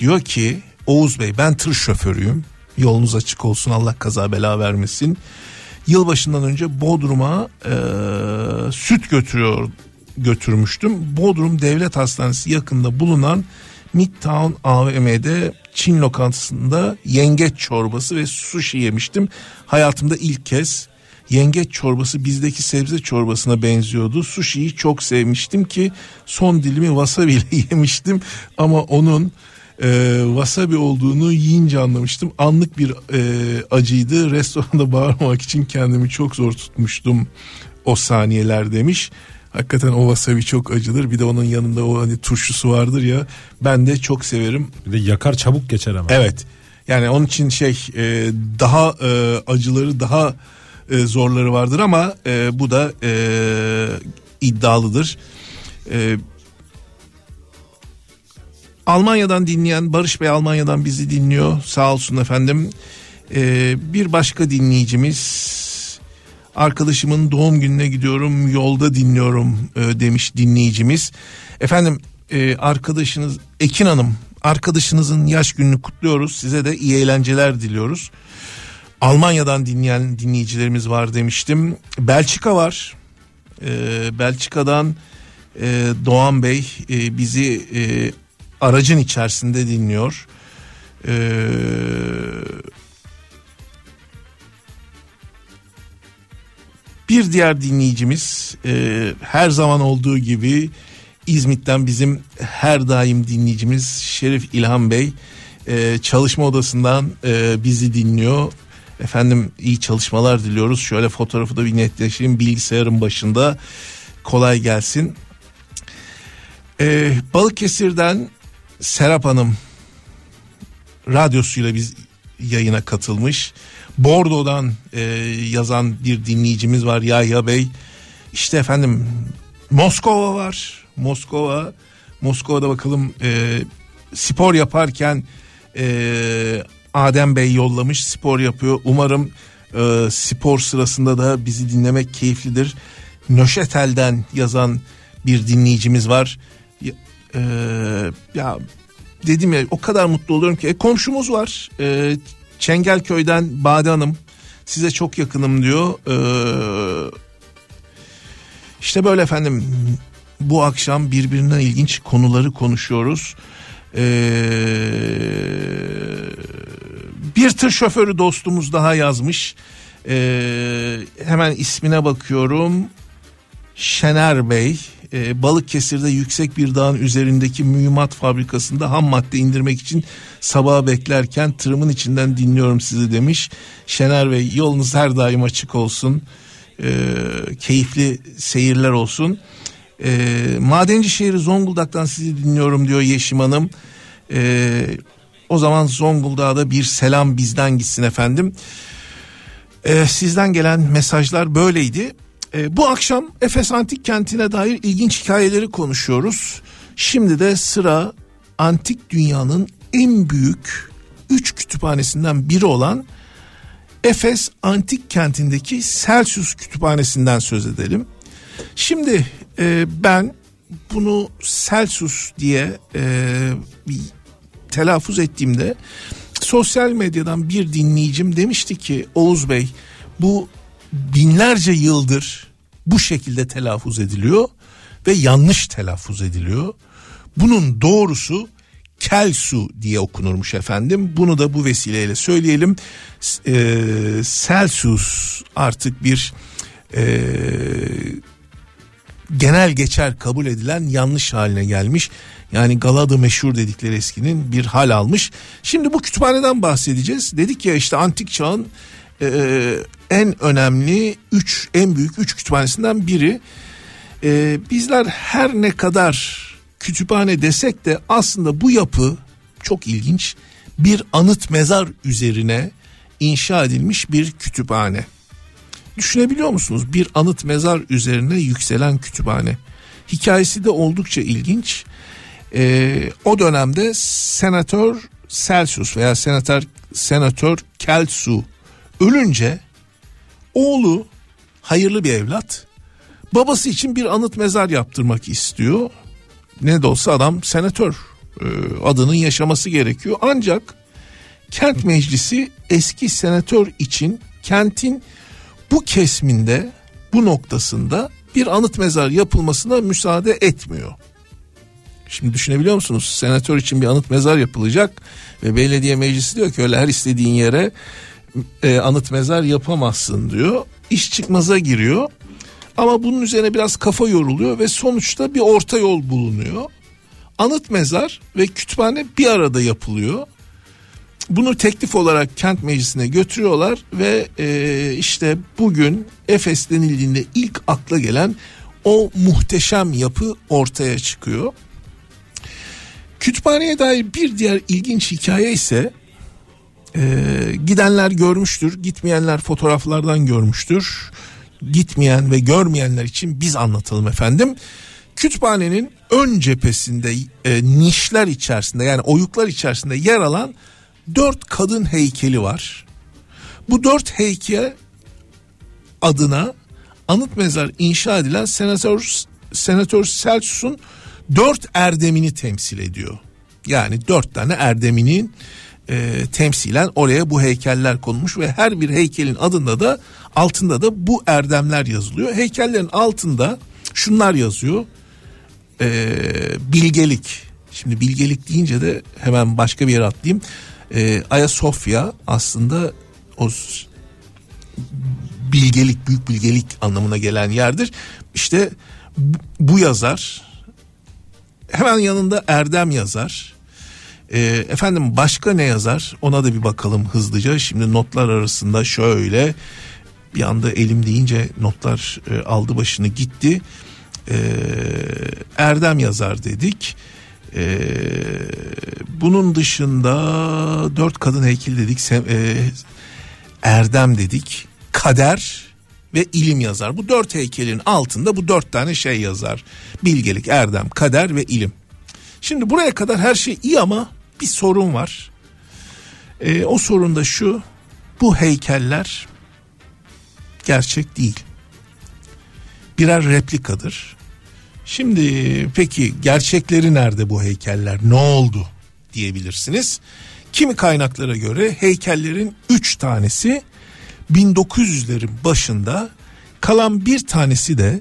diyor ki Oğuz Bey ben tır şoförüyüm. Yolunuz açık olsun Allah kaza bela vermesin. Yılbaşından önce Bodrum'a e, süt götürüyor götürmüştüm. Bodrum Devlet Hastanesi yakında bulunan Midtown AVM'de Çin lokantasında yengeç çorbası ve sushi yemiştim. Hayatımda ilk kez yengeç çorbası bizdeki sebze çorbasına benziyordu. Sushi'yi çok sevmiştim ki son dilimi wasabi ile yemiştim ama onun e, wasabi olduğunu yiyince anlamıştım. Anlık bir e, acıydı. Restoranda bağırmak için kendimi çok zor tutmuştum o saniyeler demiş. Hakikaten o wasabi çok acıdır. Bir de onun yanında o hani turşusu vardır ya. Ben de çok severim. Bir de yakar çabuk geçer ama. Evet. Yani onun için şey e, daha e, acıları daha e, zorları vardır ama e, bu da e, iddialıdır. E, Almanya'dan dinleyen Barış Bey Almanya'dan bizi dinliyor. Sağ olsun efendim. E, bir başka dinleyicimiz Arkadaşımın doğum gününe gidiyorum yolda dinliyorum e, demiş dinleyicimiz. Efendim e, arkadaşınız Ekin Hanım arkadaşınızın yaş gününü kutluyoruz. Size de iyi eğlenceler diliyoruz. Almanya'dan dinleyen dinleyicilerimiz var demiştim. Belçika var. Ee, Belçika'dan e, Doğan Bey e, bizi e, aracın içerisinde dinliyor. Ee, bir diğer dinleyicimiz e, her zaman olduğu gibi İzmit'ten bizim her daim dinleyicimiz Şerif İlhan Bey e, çalışma odasından e, bizi dinliyor. Efendim iyi çalışmalar diliyoruz. Şöyle fotoğrafı da bir netleşeyim bilgisayarın başında. Kolay gelsin. E, Balıkesir'den Serap Hanım radyosuyla biz yayına katılmış. Bordo'dan e, yazan bir dinleyicimiz var Yahya Bey. İşte efendim Moskova var. Moskova. Moskova'da bakalım e, spor yaparken e, Adem Bey yollamış spor yapıyor. Umarım e, spor sırasında da bizi dinlemek keyiflidir. Nöşetel'den yazan bir dinleyicimiz var. Ya, e, ya dedim ya o kadar mutlu oluyorum ki. E, komşumuz var. E, Çengelköy'den Bade Hanım. Size çok yakınım diyor. E, işte böyle efendim bu akşam birbirinden ilginç konuları konuşuyoruz. Ee, bir tır şoförü dostumuz daha yazmış. Ee, hemen ismine bakıyorum. Şener Bey e, Balıkesir'de yüksek bir dağın üzerindeki mühimmat fabrikasında ham madde indirmek için sabaha beklerken tırımın içinden dinliyorum sizi demiş. Şener Bey yolunuz her daim açık olsun. E, keyifli seyirler olsun. E, Madenci şehri Zonguldak'tan sizi dinliyorum diyor Yeşim Hanım. E, o zaman Zonguldak'a da bir selam bizden gitsin efendim. E, sizden gelen mesajlar böyleydi. E, bu akşam Efes Antik Kenti'ne dair ilginç hikayeleri konuşuyoruz. Şimdi de sıra antik dünyanın en büyük üç kütüphanesinden biri olan Efes Antik Kenti'ndeki Celsius Kütüphanesi'nden söz edelim. Şimdi e, ben bunu Celsius diye e, bir telaffuz ettiğimde sosyal medyadan bir dinleyicim demişti ki Oğuz Bey bu binlerce yıldır bu şekilde telaffuz ediliyor ve yanlış telaffuz ediliyor. Bunun doğrusu Kelsu diye okunurmuş efendim. Bunu da bu vesileyle söyleyelim. E, Celsius artık bir e, genel geçer kabul edilen yanlış haline gelmiş. Yani Galada meşhur dedikleri eskinin bir hal almış. Şimdi bu kütüphaneden bahsedeceğiz. Dedik ya işte antik çağın e, en önemli üç en büyük üç kütüphanesinden biri. E, bizler her ne kadar kütüphane desek de aslında bu yapı çok ilginç bir anıt mezar üzerine inşa edilmiş bir kütüphane. Düşünebiliyor musunuz? Bir anıt mezar üzerine yükselen kütüphane. Hikayesi de oldukça ilginç. Ee, o dönemde senatör Celsius veya senatör senatör Kelsu ölünce oğlu hayırlı bir evlat babası için bir anıt mezar yaptırmak istiyor. Ne de olsa adam senatör e, adının yaşaması gerekiyor. Ancak kent meclisi eski senatör için kentin bu kesminde bu noktasında bir anıt mezar yapılmasına müsaade etmiyor. Şimdi düşünebiliyor musunuz? Senatör için bir anıt mezar yapılacak ve belediye meclisi diyor ki öyle her istediğin yere e, anıt mezar yapamazsın diyor. İş çıkmaza giriyor. Ama bunun üzerine biraz kafa yoruluyor ve sonuçta bir orta yol bulunuyor. Anıt mezar ve kütüphane bir arada yapılıyor. Bunu teklif olarak kent meclisine götürüyorlar ve e, işte bugün Efes denildiğinde ilk akla gelen o muhteşem yapı ortaya çıkıyor. Kütüphaneye dair bir diğer ilginç hikaye ise e, gidenler görmüştür, gitmeyenler fotoğraflardan görmüştür. Gitmeyen ve görmeyenler için biz anlatalım efendim. Kütüphanenin ön cephesinde e, nişler içerisinde yani oyuklar içerisinde yer alan dört kadın heykeli var. Bu dört heykel adına anıt mezar inşa edilen senatör senatör Celsus'un dört erdemini temsil ediyor. Yani dört tane erdeminin e, temsilen oraya bu heykeller konmuş ve her bir heykelin adında da altında da bu erdemler yazılıyor. Heykellerin altında şunlar yazıyor. E, bilgelik. Şimdi bilgelik deyince de hemen başka bir yere atlayayım. E, Ayasofya aslında o bilgelik, büyük bilgelik anlamına gelen yerdir. İşte bu yazar hemen yanında Erdem yazar. E, efendim başka ne yazar? Ona da bir bakalım hızlıca. Şimdi notlar arasında şöyle bir anda elim deyince notlar e, aldı başını gitti. E, Erdem yazar dedik. E, bunun dışında dört kadın heykeli dedik. Sem- e, Erdem dedik. Kader ve ilim yazar. Bu dört heykelin altında bu dört tane şey yazar. Bilgelik, erdem, kader ve ilim. Şimdi buraya kadar her şey iyi ama bir sorun var. E, o sorun da şu. Bu heykeller gerçek değil. Birer replikadır. Şimdi peki gerçekleri nerede bu heykeller? Ne oldu diyebilirsiniz. Kimi kaynaklara göre heykellerin 3 tanesi 1900'lerin başında kalan bir tanesi de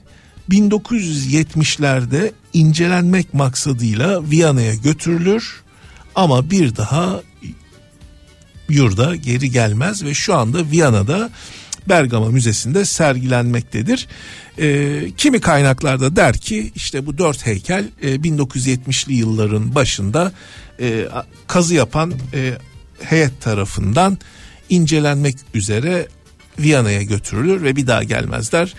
1970'lerde incelenmek maksadıyla Viyana'ya götürülür ama bir daha yurda geri gelmez ve şu anda Viyana'da Bergama Müzesi'nde sergilenmektedir. Ee, kimi kaynaklarda der ki işte bu dört heykel e, 1970'li yılların başında e, kazı yapan e, heyet tarafından incelenmek üzere Viyana'ya götürülür ve bir daha gelmezler.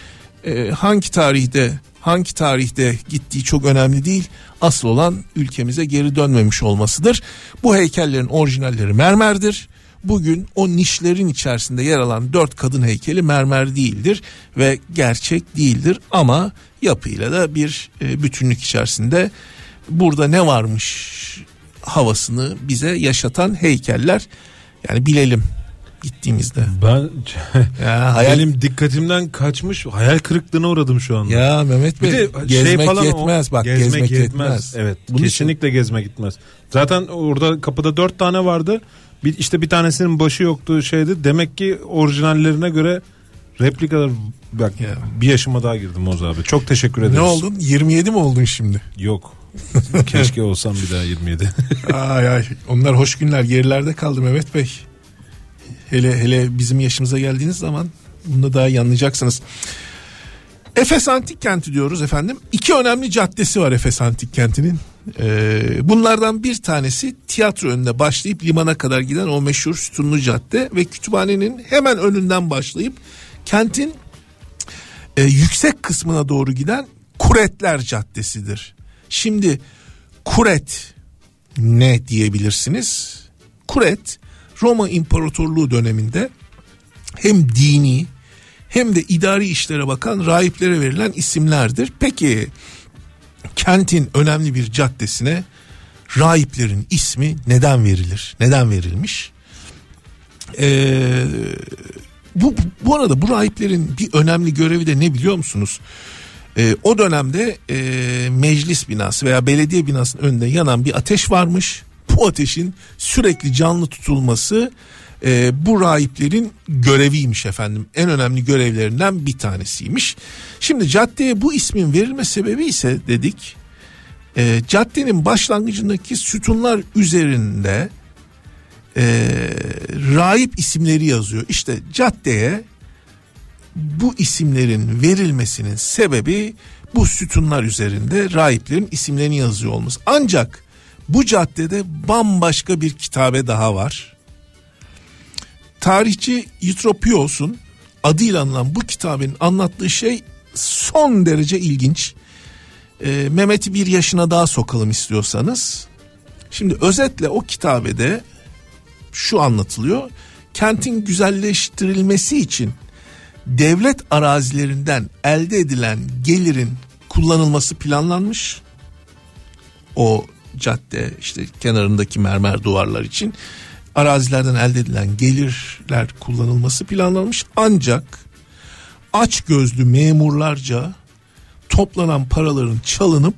Ee, hangi tarihte hangi tarihte gittiği çok önemli değil. Asıl olan ülkemize geri dönmemiş olmasıdır. Bu heykellerin orijinalleri mermerdir. Bugün o nişlerin içerisinde yer alan dört kadın heykeli mermer değildir ve gerçek değildir ama yapıyla da bir e, bütünlük içerisinde burada ne varmış havasını bize yaşatan heykeller yani bilelim gittiğimizde. Ben Ya hayal hayalim dikkatimden kaçmış. Hayal kırıklığına uğradım şu anda. ya Mehmet Bey Bir de gezmek şey falan o- yetmez bak gezmek, yetmez. Evet. Bunun için- kesinlikle gezmek gitmez. Zaten orada kapıda dört tane vardı. Bir, işte bir tanesinin başı yoktu şeydi. Demek ki orijinallerine göre replikalar bak Ya. bir yaşıma daha girdim Oğuz abi. Çok teşekkür ederiz. ne oldun 27 mi oldun şimdi? Yok. Keşke olsam bir daha 27. ay ay onlar hoş günler gerilerde kaldı Mehmet Bey. Hele hele bizim yaşımıza geldiğiniz zaman bunu da daha iyi anlayacaksınız. Efes Antik Kenti diyoruz efendim. İki önemli caddesi var Efes Antik Kenti'nin. Ee, bunlardan bir tanesi tiyatro önünde başlayıp limana kadar giden o meşhur sütunlu cadde ve kütüphanenin hemen önünden başlayıp kentin e, yüksek kısmına doğru giden Kuretler Caddesi'dir. Şimdi Kuret ne diyebilirsiniz? Kuret Roma İmparatorluğu döneminde hem dini hem de idari işlere bakan rahiplere verilen isimlerdir. Peki kentin önemli bir caddesine rahiplerin ismi neden verilir? Neden verilmiş? Ee, bu, bu arada bu rahiplerin bir önemli görevi de ne biliyor musunuz? Ee, o dönemde e, meclis binası veya belediye binasının önünde yanan bir ateş varmış. Bu ateşin sürekli canlı tutulması e, bu rahiplerin göreviymiş efendim. En önemli görevlerinden bir tanesiymiş. Şimdi caddeye bu ismin verilme sebebi ise dedik e, caddenin başlangıcındaki sütunlar üzerinde e, rahip isimleri yazıyor. İşte caddeye bu isimlerin verilmesinin sebebi bu sütunlar üzerinde rahiplerin isimlerini yazıyor olması. Ancak bu caddede bambaşka bir kitabe daha var. Tarihçi Eutropios'un adıyla anılan bu kitabın anlattığı şey son derece ilginç. Ee, Mehmet'i bir yaşına daha sokalım istiyorsanız. Şimdi özetle o kitabede şu anlatılıyor. Kentin güzelleştirilmesi için devlet arazilerinden elde edilen gelirin kullanılması planlanmış. O cadde işte kenarındaki mermer duvarlar için arazilerden elde edilen gelirler kullanılması planlanmış. Ancak aç gözlü memurlarca toplanan paraların çalınıp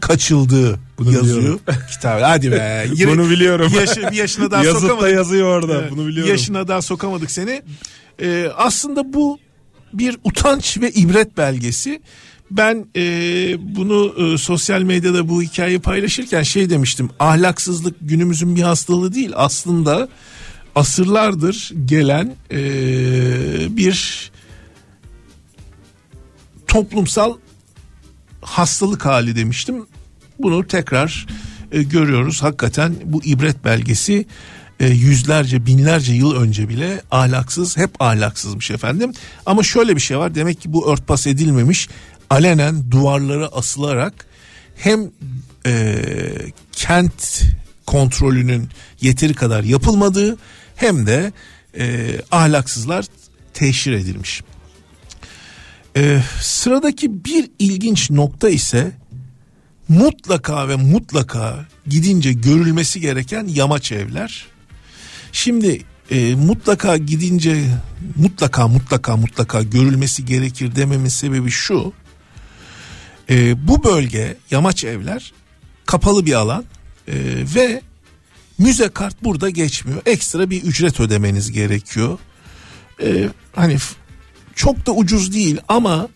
kaçıldığı Bunu yazıyor. biliyorum. Kitap. Hadi be. Yine- Bunu biliyorum. Yaşı, bir yaşına daha Yazıtta sokamadık. yazıyor orada. Evet, Bunu biliyorum. Yaşına daha sokamadık seni. Ee, aslında bu bir utanç ve ibret belgesi. Ben e, bunu e, sosyal medyada bu hikayeyi paylaşırken şey demiştim. Ahlaksızlık günümüzün bir hastalığı değil. Aslında asırlardır gelen e, bir toplumsal hastalık hali demiştim. Bunu tekrar e, görüyoruz. Hakikaten bu ibret belgesi e, yüzlerce binlerce yıl önce bile ahlaksız hep ahlaksızmış efendim. Ama şöyle bir şey var demek ki bu örtbas edilmemiş alenen duvarlara asılarak hem e, kent kontrolünün yeteri kadar yapılmadığı hem de e, ahlaksızlar teşhir edilmiş. Ee, sıradaki bir ilginç nokta ise mutlaka ve mutlaka gidince görülmesi gereken yamaç evler. Şimdi e, mutlaka gidince mutlaka mutlaka mutlaka görülmesi gerekir dememin sebebi şu. E, bu bölge yamaç evler kapalı bir alan e, ve müze kart burada geçmiyor. Ekstra bir ücret ödemeniz gerekiyor. E, hani çok da ucuz değil ama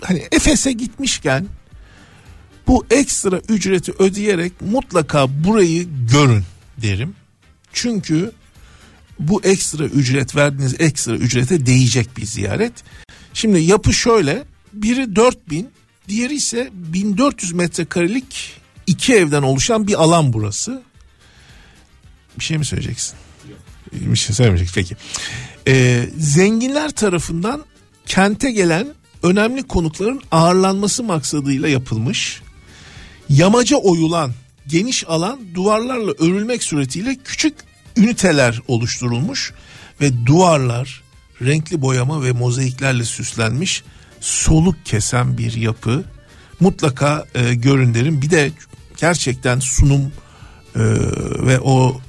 hani Efes'e gitmişken bu ekstra ücreti ödeyerek mutlaka burayı görün derim. Çünkü bu ekstra ücret verdiğiniz ekstra ücrete değecek bir ziyaret. Şimdi yapı şöyle biri 4000 diğeri ise 1400 metrekarelik iki evden oluşan bir alan burası. Bir şey mi söyleyeceksin? Bir şey söylemeyecek peki. Ee, zenginler tarafından kente gelen önemli konukların ağırlanması maksadıyla yapılmış. Yamaca oyulan geniş alan duvarlarla örülmek suretiyle küçük üniteler oluşturulmuş ve duvarlar renkli boyama ve mozaiklerle süslenmiş soluk kesen bir yapı mutlaka e, görün derim bir de gerçekten sunum e, ve o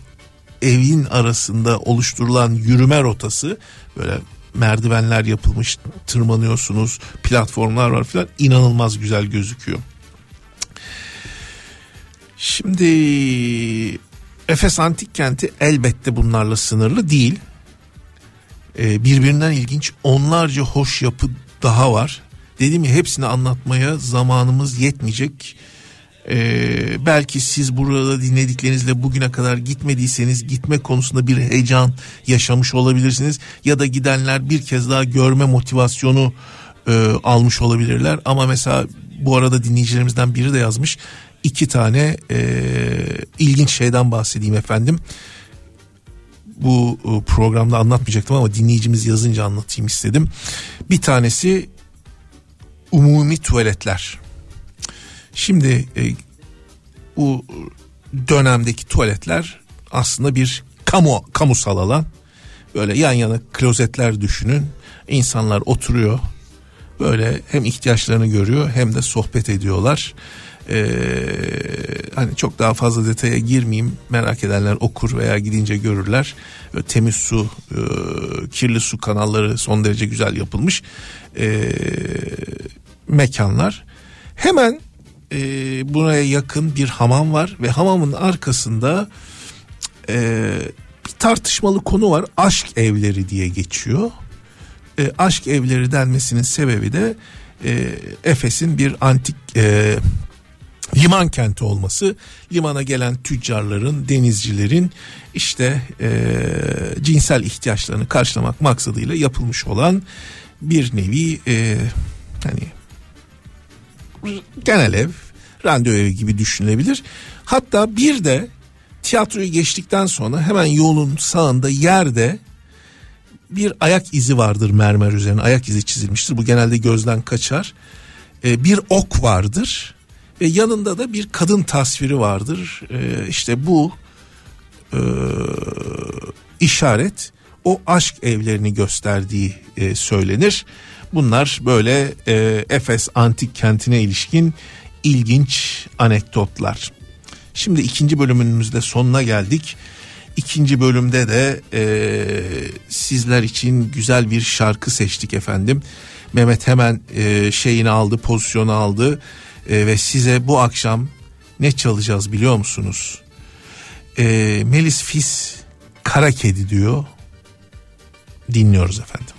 evin arasında oluşturulan yürüme rotası böyle merdivenler yapılmış tırmanıyorsunuz platformlar var filan inanılmaz güzel gözüküyor. Şimdi Efes Antik Kenti elbette bunlarla sınırlı değil. Ee, birbirinden ilginç onlarca hoş yapı daha var. Dedim ya hepsini anlatmaya zamanımız yetmeyecek. Ee, belki siz burada dinlediklerinizle bugüne kadar gitmediyseniz gitme konusunda bir heyecan yaşamış olabilirsiniz. Ya da gidenler bir kez daha görme motivasyonu e, almış olabilirler. Ama mesela bu arada dinleyicilerimizden biri de yazmış. iki tane e, ilginç şeyden bahsedeyim efendim. Bu e, programda anlatmayacaktım ama dinleyicimiz yazınca anlatayım istedim. Bir tanesi umumi tuvaletler. Şimdi e, bu dönemdeki tuvaletler aslında bir kamu kamusal alan. Böyle yan yana klozetler düşünün. İnsanlar oturuyor. Böyle hem ihtiyaçlarını görüyor hem de sohbet ediyorlar. Ee, hani çok daha fazla detaya girmeyeyim. Merak edenler okur veya gidince görürler. Temiz su e, kirli su kanalları son derece güzel yapılmış e, mekanlar. Hemen e, buraya yakın bir hamam var ve hamamın arkasında e, bir tartışmalı konu var. Aşk evleri diye geçiyor. E, aşk evleri denmesinin sebebi de e, Efes'in bir antik e, liman kenti olması limana gelen tüccarların denizcilerin işte e, cinsel ihtiyaçlarını karşılamak maksadıyla yapılmış olan bir nevi e, hani genel ev randevu evi gibi düşünülebilir. Hatta bir de tiyatroyu geçtikten sonra hemen yolun sağında yerde bir ayak izi vardır mermer üzerine. Ayak izi çizilmiştir. Bu genelde gözden kaçar. E, bir ok vardır ve yanında da bir kadın tasviri vardır. E, işte bu e, işaret o aşk evlerini gösterdiği e, söylenir. Bunlar böyle e, Efes antik kentine ilişkin ilginç anekdotlar. Şimdi ikinci bölümümüzde sonuna geldik. İkinci bölümde de e, sizler için güzel bir şarkı seçtik efendim. Mehmet hemen e, şeyini aldı, pozisyonu aldı E, ve size bu akşam ne çalacağız biliyor musunuz? E, Melis Fis Kara Kedi diyor. Dinliyoruz efendim.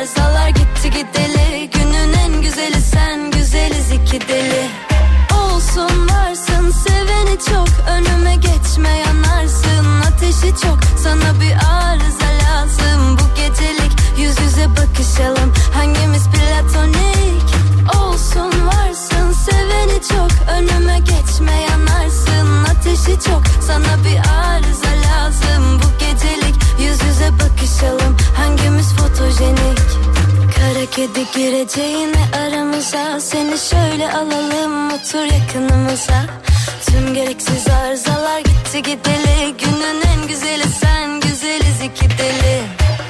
Arızalar gitti gideli. Günün en güzeli sen güzeliz iki deli. Olsun varsın seveni çok. Önüme geçme yanarsın. Ateşi çok. Sana bir arıza lazım. Bu gecelik yüz yüze bakışalım. Hangimiz platonik? Olsun varsın seveni çok. Önüme geçme yanarsın. Ateşi çok. Sana bir arıza lazım. Bu gecelik yüz yüze bakışalım fotojenik Kara kedi gireceğine aramıza. Seni şöyle alalım otur yakınımıza. Tüm gereksiz arızalar gitti gideli. Günün en güzeli sen güzeliz iki deli.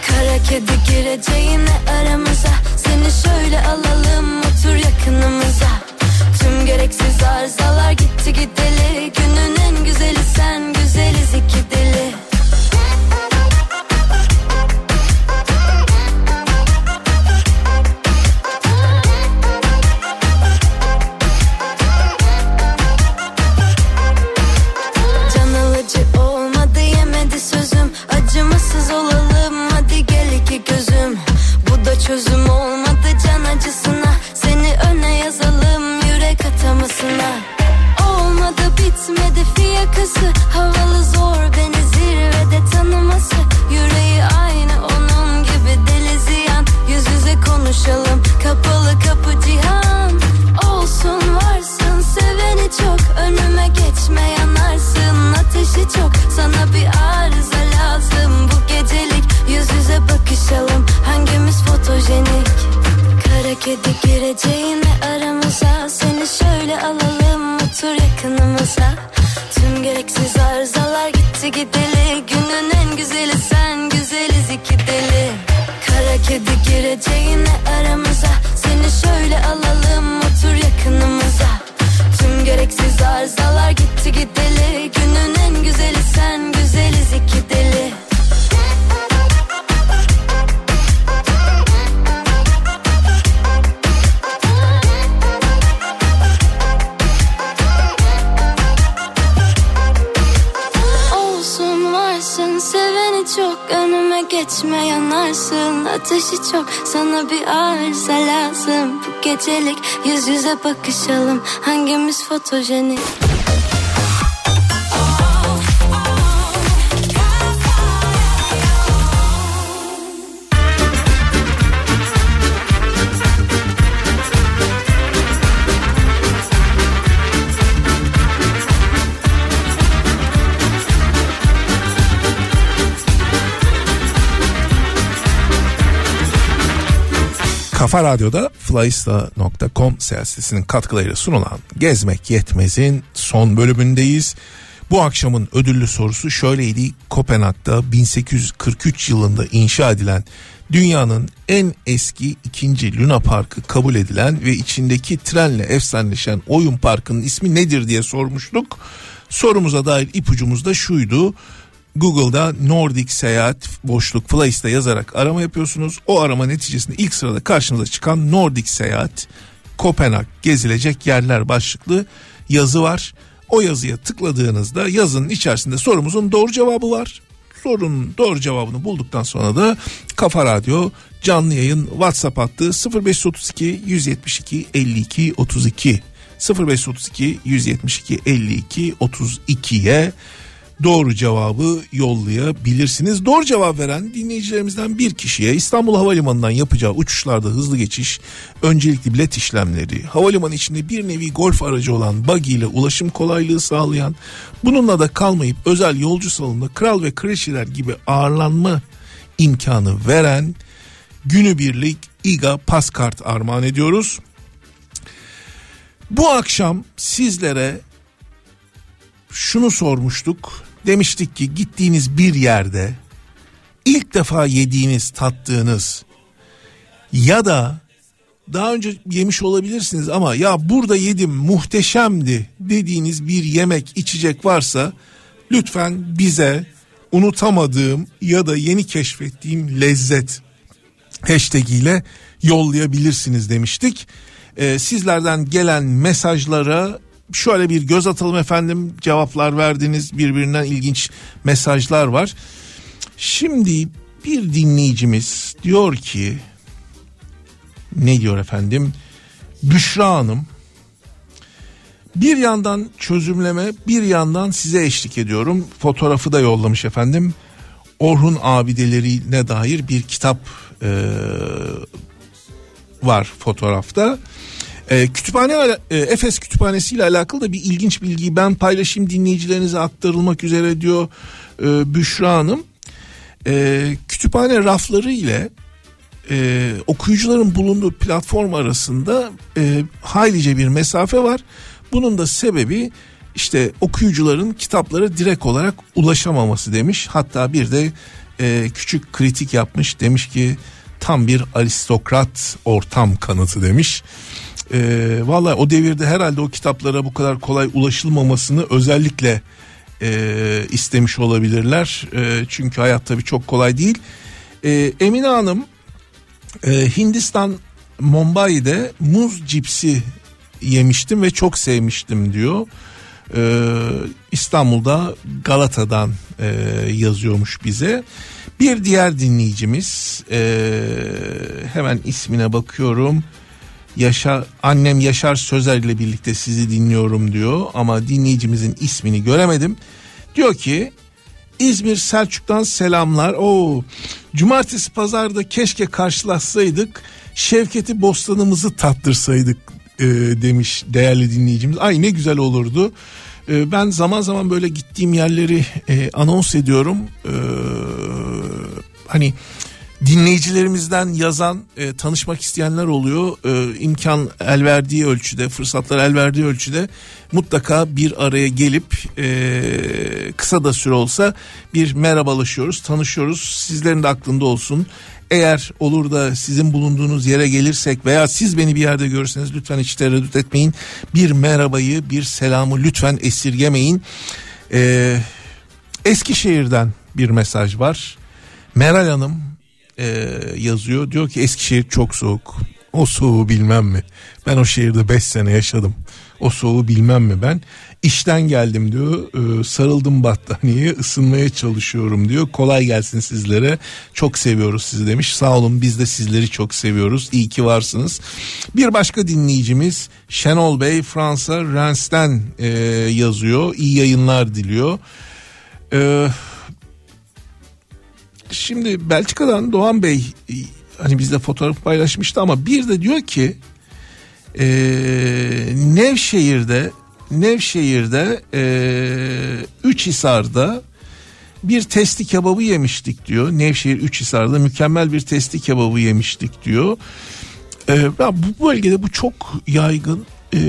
Kara kedi gireceğine aramıza Hangimiz fotojenik Seyahat sitesinin katkılarıyla sunulan Gezmek Yetmez'in son bölümündeyiz. Bu akşamın ödüllü sorusu şöyleydi. Kopenhag'da 1843 yılında inşa edilen dünyanın en eski ikinci Luna Parkı kabul edilen ve içindeki trenle efsaneleşen oyun parkının ismi nedir diye sormuştuk. Sorumuza dair ipucumuz da şuydu. Google'da Nordic seyahat boşluk Flyista yazarak arama yapıyorsunuz. O arama neticesinde ilk sırada karşınıza çıkan Nordic seyahat Kopenhag gezilecek yerler başlıklı yazı var. O yazıya tıkladığınızda yazının içerisinde sorumuzun doğru cevabı var. Sorunun doğru cevabını bulduktan sonra da Kafa Radyo canlı yayın WhatsApp hattı 0532 172 52 32 0532 172 52 32'ye doğru cevabı yollayabilirsiniz. Doğru cevap veren dinleyicilerimizden bir kişiye İstanbul Havalimanı'ndan yapacağı uçuşlarda hızlı geçiş, öncelikli bilet işlemleri, havalimanı içinde bir nevi golf aracı olan buggy ile ulaşım kolaylığı sağlayan, bununla da kalmayıp özel yolcu salonunda kral ve kraliçeler gibi ağırlanma imkanı veren günübirlik İGA Paskart armağan ediyoruz. Bu akşam sizlere şunu sormuştuk. Demiştik ki gittiğiniz bir yerde ilk defa yediğiniz, tattığınız ya da daha önce yemiş olabilirsiniz ama ya burada yedim muhteşemdi dediğiniz bir yemek, içecek varsa lütfen bize unutamadığım ya da yeni keşfettiğim lezzet hashtag ile yollayabilirsiniz demiştik. Ee, sizlerden gelen mesajlara şöyle bir göz atalım efendim cevaplar verdiniz birbirinden ilginç mesajlar var. Şimdi bir dinleyicimiz diyor ki ne diyor efendim? Büşra Hanım bir yandan çözümleme bir yandan size eşlik ediyorum. Fotoğrafı da yollamış efendim. Orhun abidelerine dair bir kitap e, var fotoğrafta. E, kütüphane e, Efes Kütüphanesi ile alakalı da bir ilginç bilgiyi ben paylaşayım dinleyicilerinize aktarılmak üzere diyor e, Büşra Hanım. E, kütüphane rafları ile e, okuyucuların bulunduğu platform arasında e, haylice bir mesafe var. Bunun da sebebi işte okuyucuların kitaplara direkt olarak ulaşamaması demiş. Hatta bir de e, küçük kritik yapmış demiş ki tam bir aristokrat ortam kanıtı demiş. E, Valla o devirde herhalde o kitaplara bu kadar kolay ulaşılmamasını özellikle e, istemiş olabilirler. E, çünkü hayat tabii çok kolay değil. E, Emine Hanım e, Hindistan Mumbai'de muz cipsi yemiştim ve çok sevmiştim diyor. Ee, İstanbul'da Galata'dan e, yazıyormuş bize. Bir diğer dinleyicimiz e, hemen ismine bakıyorum. Yaşar annem Yaşar Sözer ile birlikte sizi dinliyorum diyor ama dinleyicimizin ismini göremedim. Diyor ki İzmir Selçuk'tan selamlar. Oo, cumartesi pazarda keşke karşılaşsaydık. Şevketi bostanımızı tattırsaydık e, demiş değerli dinleyicimiz. Ay ne güzel olurdu. E, ben zaman zaman böyle gittiğim yerleri e, anons ediyorum. E, hani dinleyicilerimizden yazan e, tanışmak isteyenler oluyor. E, imkan el verdiği ölçüde, fırsatlar el verdiği ölçüde mutlaka bir araya gelip e, kısa da süre olsa bir merhabalaşıyoruz, tanışıyoruz. Sizlerin de aklında olsun. Eğer olur da sizin bulunduğunuz yere gelirsek veya siz beni bir yerde görürseniz lütfen hiç tereddüt etmeyin. Bir merhabayı, bir selamı lütfen esirgemeyin. Ee, Eskişehir'den bir mesaj var. Meral Hanım e, yazıyor. Diyor ki Eskişehir çok soğuk. O soğuğu bilmem mi? Ben o şehirde 5 sene yaşadım. O soğuğu bilmem mi ben? İşten geldim diyor. E, sarıldım battaniyeye ısınmaya çalışıyorum diyor. Kolay gelsin sizlere. Çok seviyoruz sizi demiş. Sağ olun biz de sizleri çok seviyoruz. İyi ki varsınız. Bir başka dinleyicimiz Şenol Bey Fransa Rens'ten e, yazıyor. İyi yayınlar diliyor. Eee Şimdi Belçika'dan Doğan Bey hani bizde fotoğraf paylaşmıştı ama bir de diyor ki e, Nevşehir'de Nevşehir'de e, Üçhisar'da bir testi kebabı yemiştik diyor. Nevşehir Üçhisar'da mükemmel bir testi kebabı yemiştik diyor. E, bu bölgede bu çok yaygın e,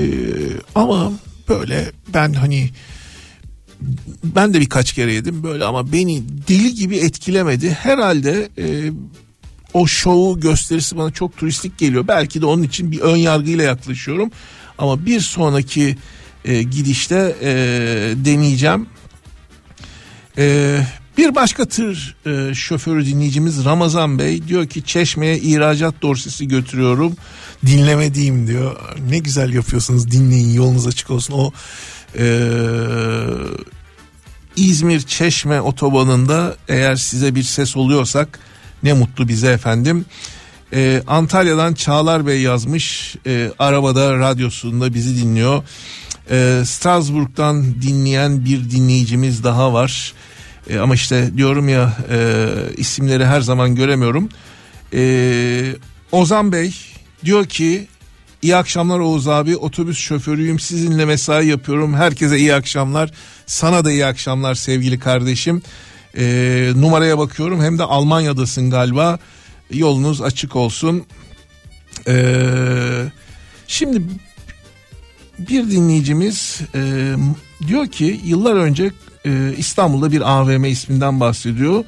ama böyle ben hani ben de birkaç kere yedim böyle ama beni deli gibi etkilemedi. Herhalde e, o şovu gösterisi bana çok turistik geliyor. Belki de onun için bir ön yargıyla yaklaşıyorum. Ama bir sonraki e, gidişte e, deneyeceğim. E, bir başka tır e, şoförü dinleyicimiz Ramazan Bey diyor ki Çeşme'ye ihracat dorsesi götürüyorum. Dinlemediğim diyor. Ne güzel yapıyorsunuz dinleyin yolunuz açık olsun. O e, İzmir Çeşme otobanında eğer size bir ses oluyorsak ne mutlu bize efendim. Ee, Antalya'dan Çağlar Bey yazmış e, arabada radyosunda bizi dinliyor. Ee, Strasbourg'dan dinleyen bir dinleyicimiz daha var. Ee, ama işte diyorum ya e, isimleri her zaman göremiyorum. Ee, Ozan Bey diyor ki İyi akşamlar Oğuz abi otobüs şoförüyüm sizinle mesai yapıyorum herkese iyi akşamlar sana da iyi akşamlar sevgili kardeşim ee, numaraya bakıyorum hem de Almanya'dasın galiba yolunuz açık olsun ee, şimdi bir dinleyicimiz e, diyor ki yıllar önce e, İstanbul'da bir AVM isminden bahsediyor.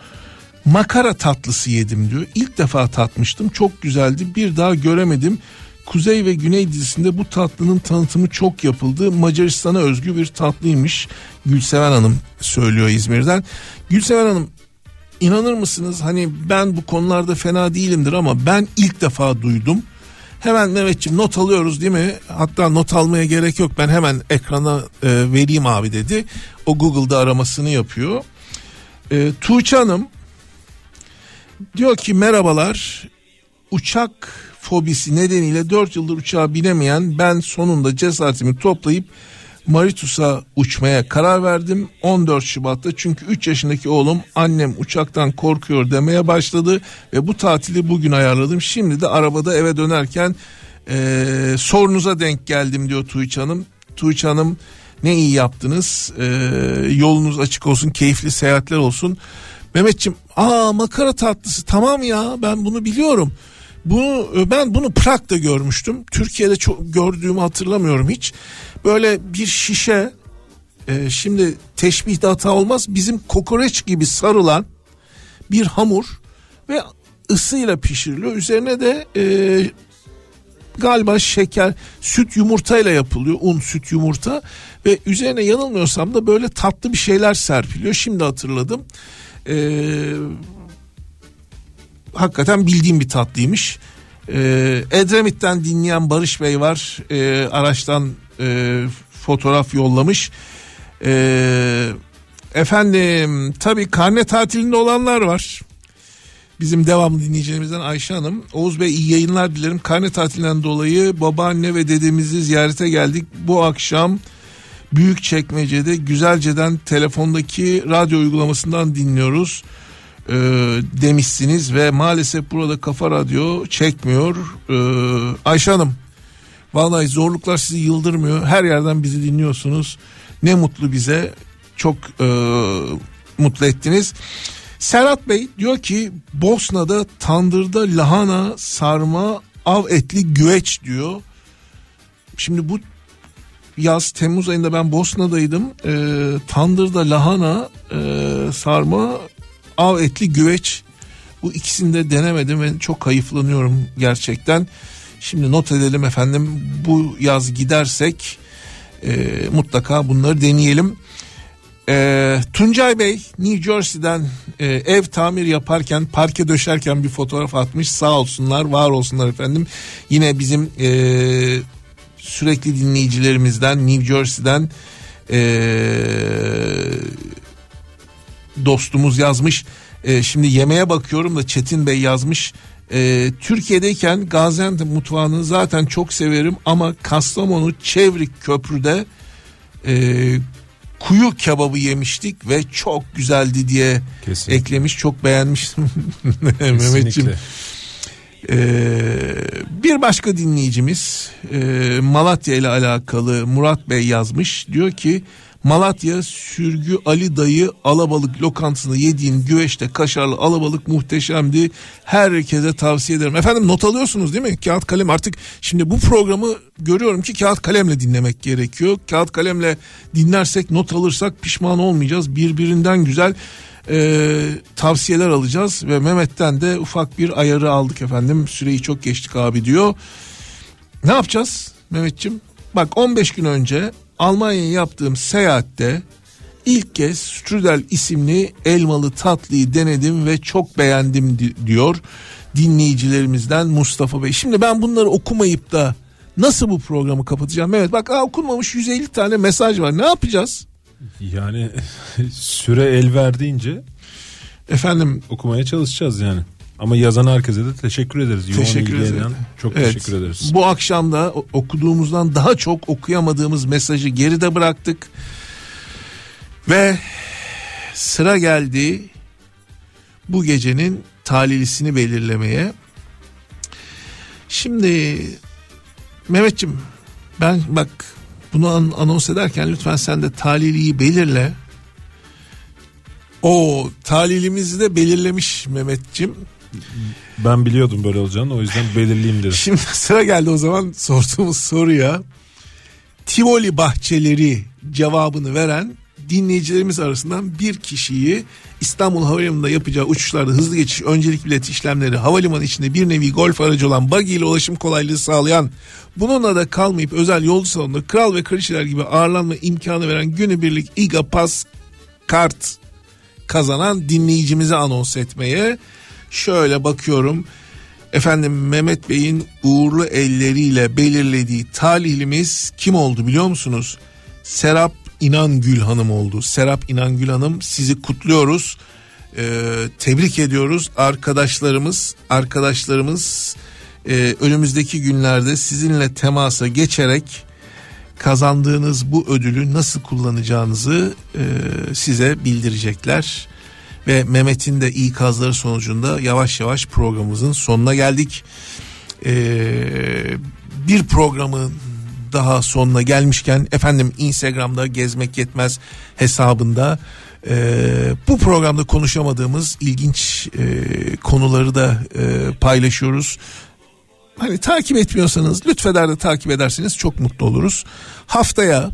Makara tatlısı yedim diyor. İlk defa tatmıştım. Çok güzeldi. Bir daha göremedim. Kuzey ve Güney dizisinde bu tatlının tanıtımı çok yapıldı. Macaristan'a özgü bir tatlıymış. Gülseven Hanım söylüyor İzmir'den. Gülseven Hanım inanır mısınız hani ben bu konularda fena değilimdir ama ben ilk defa duydum. Hemen Mehmetciğim not alıyoruz değil mi? Hatta not almaya gerek yok ben hemen ekrana e, vereyim abi dedi. O Google'da aramasını yapıyor. E, Tuğçe Hanım diyor ki merhabalar uçak fobisi nedeniyle 4 yıldır uçağa binemeyen ben sonunda cesaretimi toplayıp Maritus'a uçmaya karar verdim 14 Şubat'ta çünkü 3 yaşındaki oğlum annem uçaktan korkuyor demeye başladı ve bu tatili bugün ayarladım. Şimdi de arabada eve dönerken e, sorunuza denk geldim diyor Tuğçe Hanım. Tuğçe Hanım ne iyi yaptınız e, yolunuz açık olsun keyifli seyahatler olsun. Mehmetçim aa makara tatlısı tamam ya ben bunu biliyorum. Bunu ben bunu Prag'da görmüştüm. Türkiye'de çok gördüğümü hatırlamıyorum hiç. Böyle bir şişe e, şimdi teşbihde hata olmaz. Bizim kokoreç gibi sarılan bir hamur ve ısıyla pişiriliyor. Üzerine de e, galiba şeker, süt yumurtayla yapılıyor. Un, süt, yumurta ve üzerine yanılmıyorsam da böyle tatlı bir şeyler serpiliyor. Şimdi hatırladım. Eee hakikaten bildiğim bir tatlıymış. Ee, Edremit'ten dinleyen Barış Bey var. Ee, araçtan e, fotoğraf yollamış. Ee, efendim tabii karne tatilinde olanlar var. Bizim devamlı dinleyicilerimizden Ayşe Hanım. Oğuz Bey iyi yayınlar dilerim. Karne tatilinden dolayı babaanne ve dedemizi ziyarete geldik. Bu akşam büyük çekmecede güzelceden telefondaki radyo uygulamasından dinliyoruz e, demişsiniz ve maalesef burada Kafa Radyo çekmiyor. E, Ayşe Hanım vallahi zorluklar sizi yıldırmıyor. Her yerden bizi dinliyorsunuz. Ne mutlu bize. Çok e, mutlu ettiniz. Serhat Bey diyor ki Bosna'da tandırda lahana, sarma, av etli güveç diyor. Şimdi bu yaz Temmuz ayında ben Bosna'daydım. E, tandırda lahana, e, sarma, av etli güveç bu ikisini de denemedim ve çok hayıflanıyorum gerçekten. Şimdi not edelim efendim bu yaz gidersek e, mutlaka bunları deneyelim. E, Tuncay Bey New Jersey'den e, ev tamir yaparken parke döşerken bir fotoğraf atmış sağ olsunlar var olsunlar efendim. Yine bizim e, sürekli dinleyicilerimizden New Jersey'den e, dostumuz yazmış. E, şimdi yemeğe bakıyorum da Çetin Bey yazmış. E, Türkiye'deyken Gaziantep mutfağını zaten çok severim ama Kastamonu Çevrik Köprü'de e, kuyu kebabı yemiştik ve çok güzeldi diye Kesinlikle. eklemiş. Çok beğenmiştim Mehmetciğim. Ee, bir başka dinleyicimiz e, Malatya ile alakalı Murat Bey yazmış. Diyor ki Malatya Sürgü Ali Dayı alabalık lokantasında yediğim güveçte kaşarlı alabalık muhteşemdi. Herkese tavsiye ederim. Efendim not alıyorsunuz değil mi? Kağıt kalem artık şimdi bu programı görüyorum ki kağıt kalemle dinlemek gerekiyor. Kağıt kalemle dinlersek not alırsak pişman olmayacağız. Birbirinden güzel e, tavsiyeler alacağız ve Mehmet'ten de ufak bir ayarı aldık efendim. Süreyi çok geçtik abi diyor. Ne yapacağız Mehmetçim? Bak 15 gün önce Almanya'ya yaptığım seyahatte ilk kez strudel isimli elmalı tatlıyı denedim ve çok beğendim diyor dinleyicilerimizden Mustafa Bey. Şimdi ben bunları okumayıp da nasıl bu programı kapatacağım? Evet bak aa, okunmamış 150 tane mesaj var. Ne yapacağız? Yani süre el verdiğince efendim okumaya çalışacağız yani. Ama yazan herkese de teşekkür ederiz. Teşekkür ederiz. Çok evet, teşekkür ederiz. Bu akşam da okuduğumuzdan daha çok okuyamadığımız mesajı geride bıraktık. Ve sıra geldi bu gecenin talilisini belirlemeye. Şimdi Mehmetçim ben bak bunu an- anons ederken lütfen sen de taliliyi belirle. O talilimizi de belirlemiş Mehmetçim. Ben biliyordum böyle olacağını o yüzden belirleyeyim dedim. Şimdi sıra geldi o zaman sorduğumuz soruya. Tivoli bahçeleri cevabını veren dinleyicilerimiz arasından bir kişiyi İstanbul Havalimanı'nda yapacağı uçuşlarda hızlı geçiş, öncelik bilet işlemleri, havalimanı içinde bir nevi golf aracı olan buggy ile ulaşım kolaylığı sağlayan, bununla da kalmayıp özel yolcu salonunda kral ve kraliçeler gibi ağırlanma imkanı veren günübirlik İGA Pass kart kazanan dinleyicimizi anons etmeye şöyle bakıyorum. Efendim Mehmet Bey'in uğurlu elleriyle belirlediği talihlimiz kim oldu biliyor musunuz? Serap İnangül Hanım oldu. Serap İnangül Hanım sizi kutluyoruz. Ee, tebrik ediyoruz. Arkadaşlarımız, arkadaşlarımız e, önümüzdeki günlerde sizinle temasa geçerek kazandığınız bu ödülü nasıl kullanacağınızı e, size bildirecekler. Ve Mehmet'in de ikazları sonucunda yavaş yavaş programımızın sonuna geldik. Ee, bir programın daha sonuna gelmişken efendim Instagram'da gezmek yetmez hesabında e, bu programda konuşamadığımız ilginç e, konuları da e, paylaşıyoruz. Hani takip etmiyorsanız lütfeder de takip ederseniz çok mutlu oluruz. Haftaya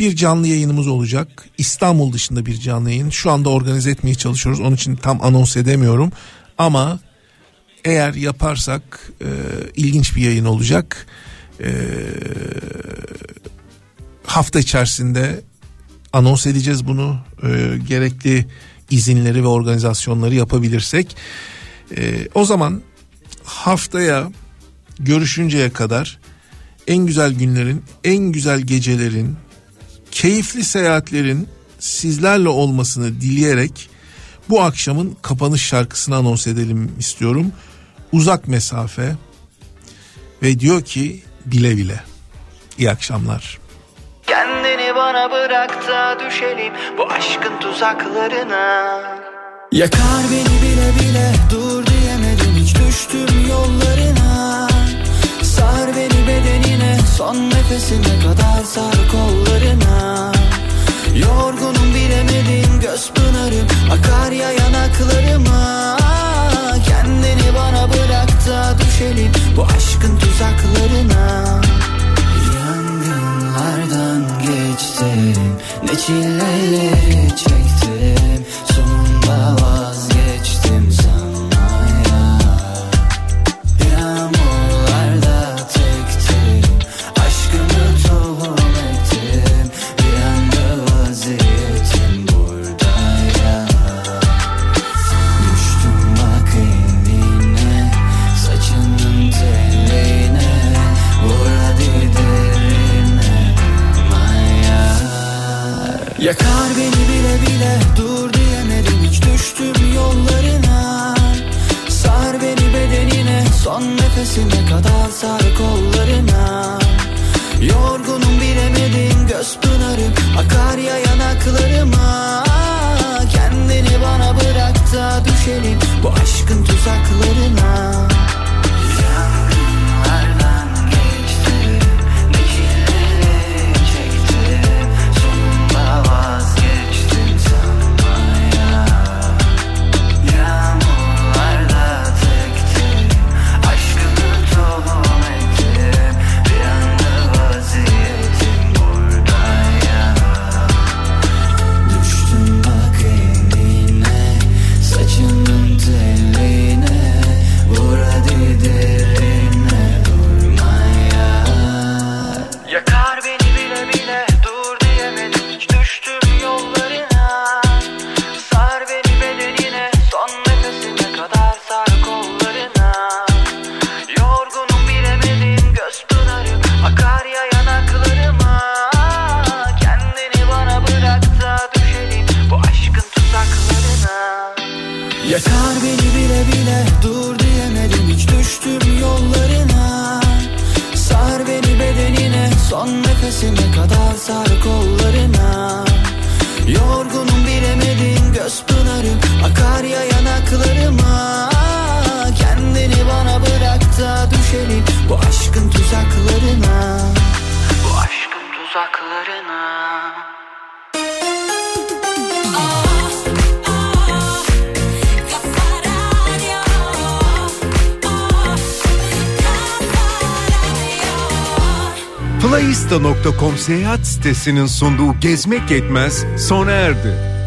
bir canlı yayınımız olacak. İstanbul dışında bir canlı yayın. Şu anda organize etmeye çalışıyoruz. Onun için tam anons edemiyorum. Ama eğer yaparsak e, ilginç bir yayın olacak. E, hafta içerisinde anons edeceğiz bunu. E, gerekli izinleri ve organizasyonları yapabilirsek. E, o zaman haftaya görüşünceye kadar en güzel günlerin, en güzel gecelerin, keyifli seyahatlerin sizlerle olmasını dileyerek bu akşamın kapanış şarkısını anons edelim istiyorum. Uzak mesafe ve diyor ki bile bile. İyi akşamlar. Kendini bana bırak da düşelim bu aşkın tuzaklarına. Yakar beni bile bile dur diyemedim hiç düştüm yollarına Sar beni bedenine son nefesime kadar sar kollarına. Yorgunum bilemedim göz pınarım akar ya yanaklarıma. Kendini bana bırak da düşelim bu aşkın tuzaklarına. Yangınlardan geçtim ne çileleri çektim. Sonunda sitesinin sunduğu Gezmek Yetmez sona erdi.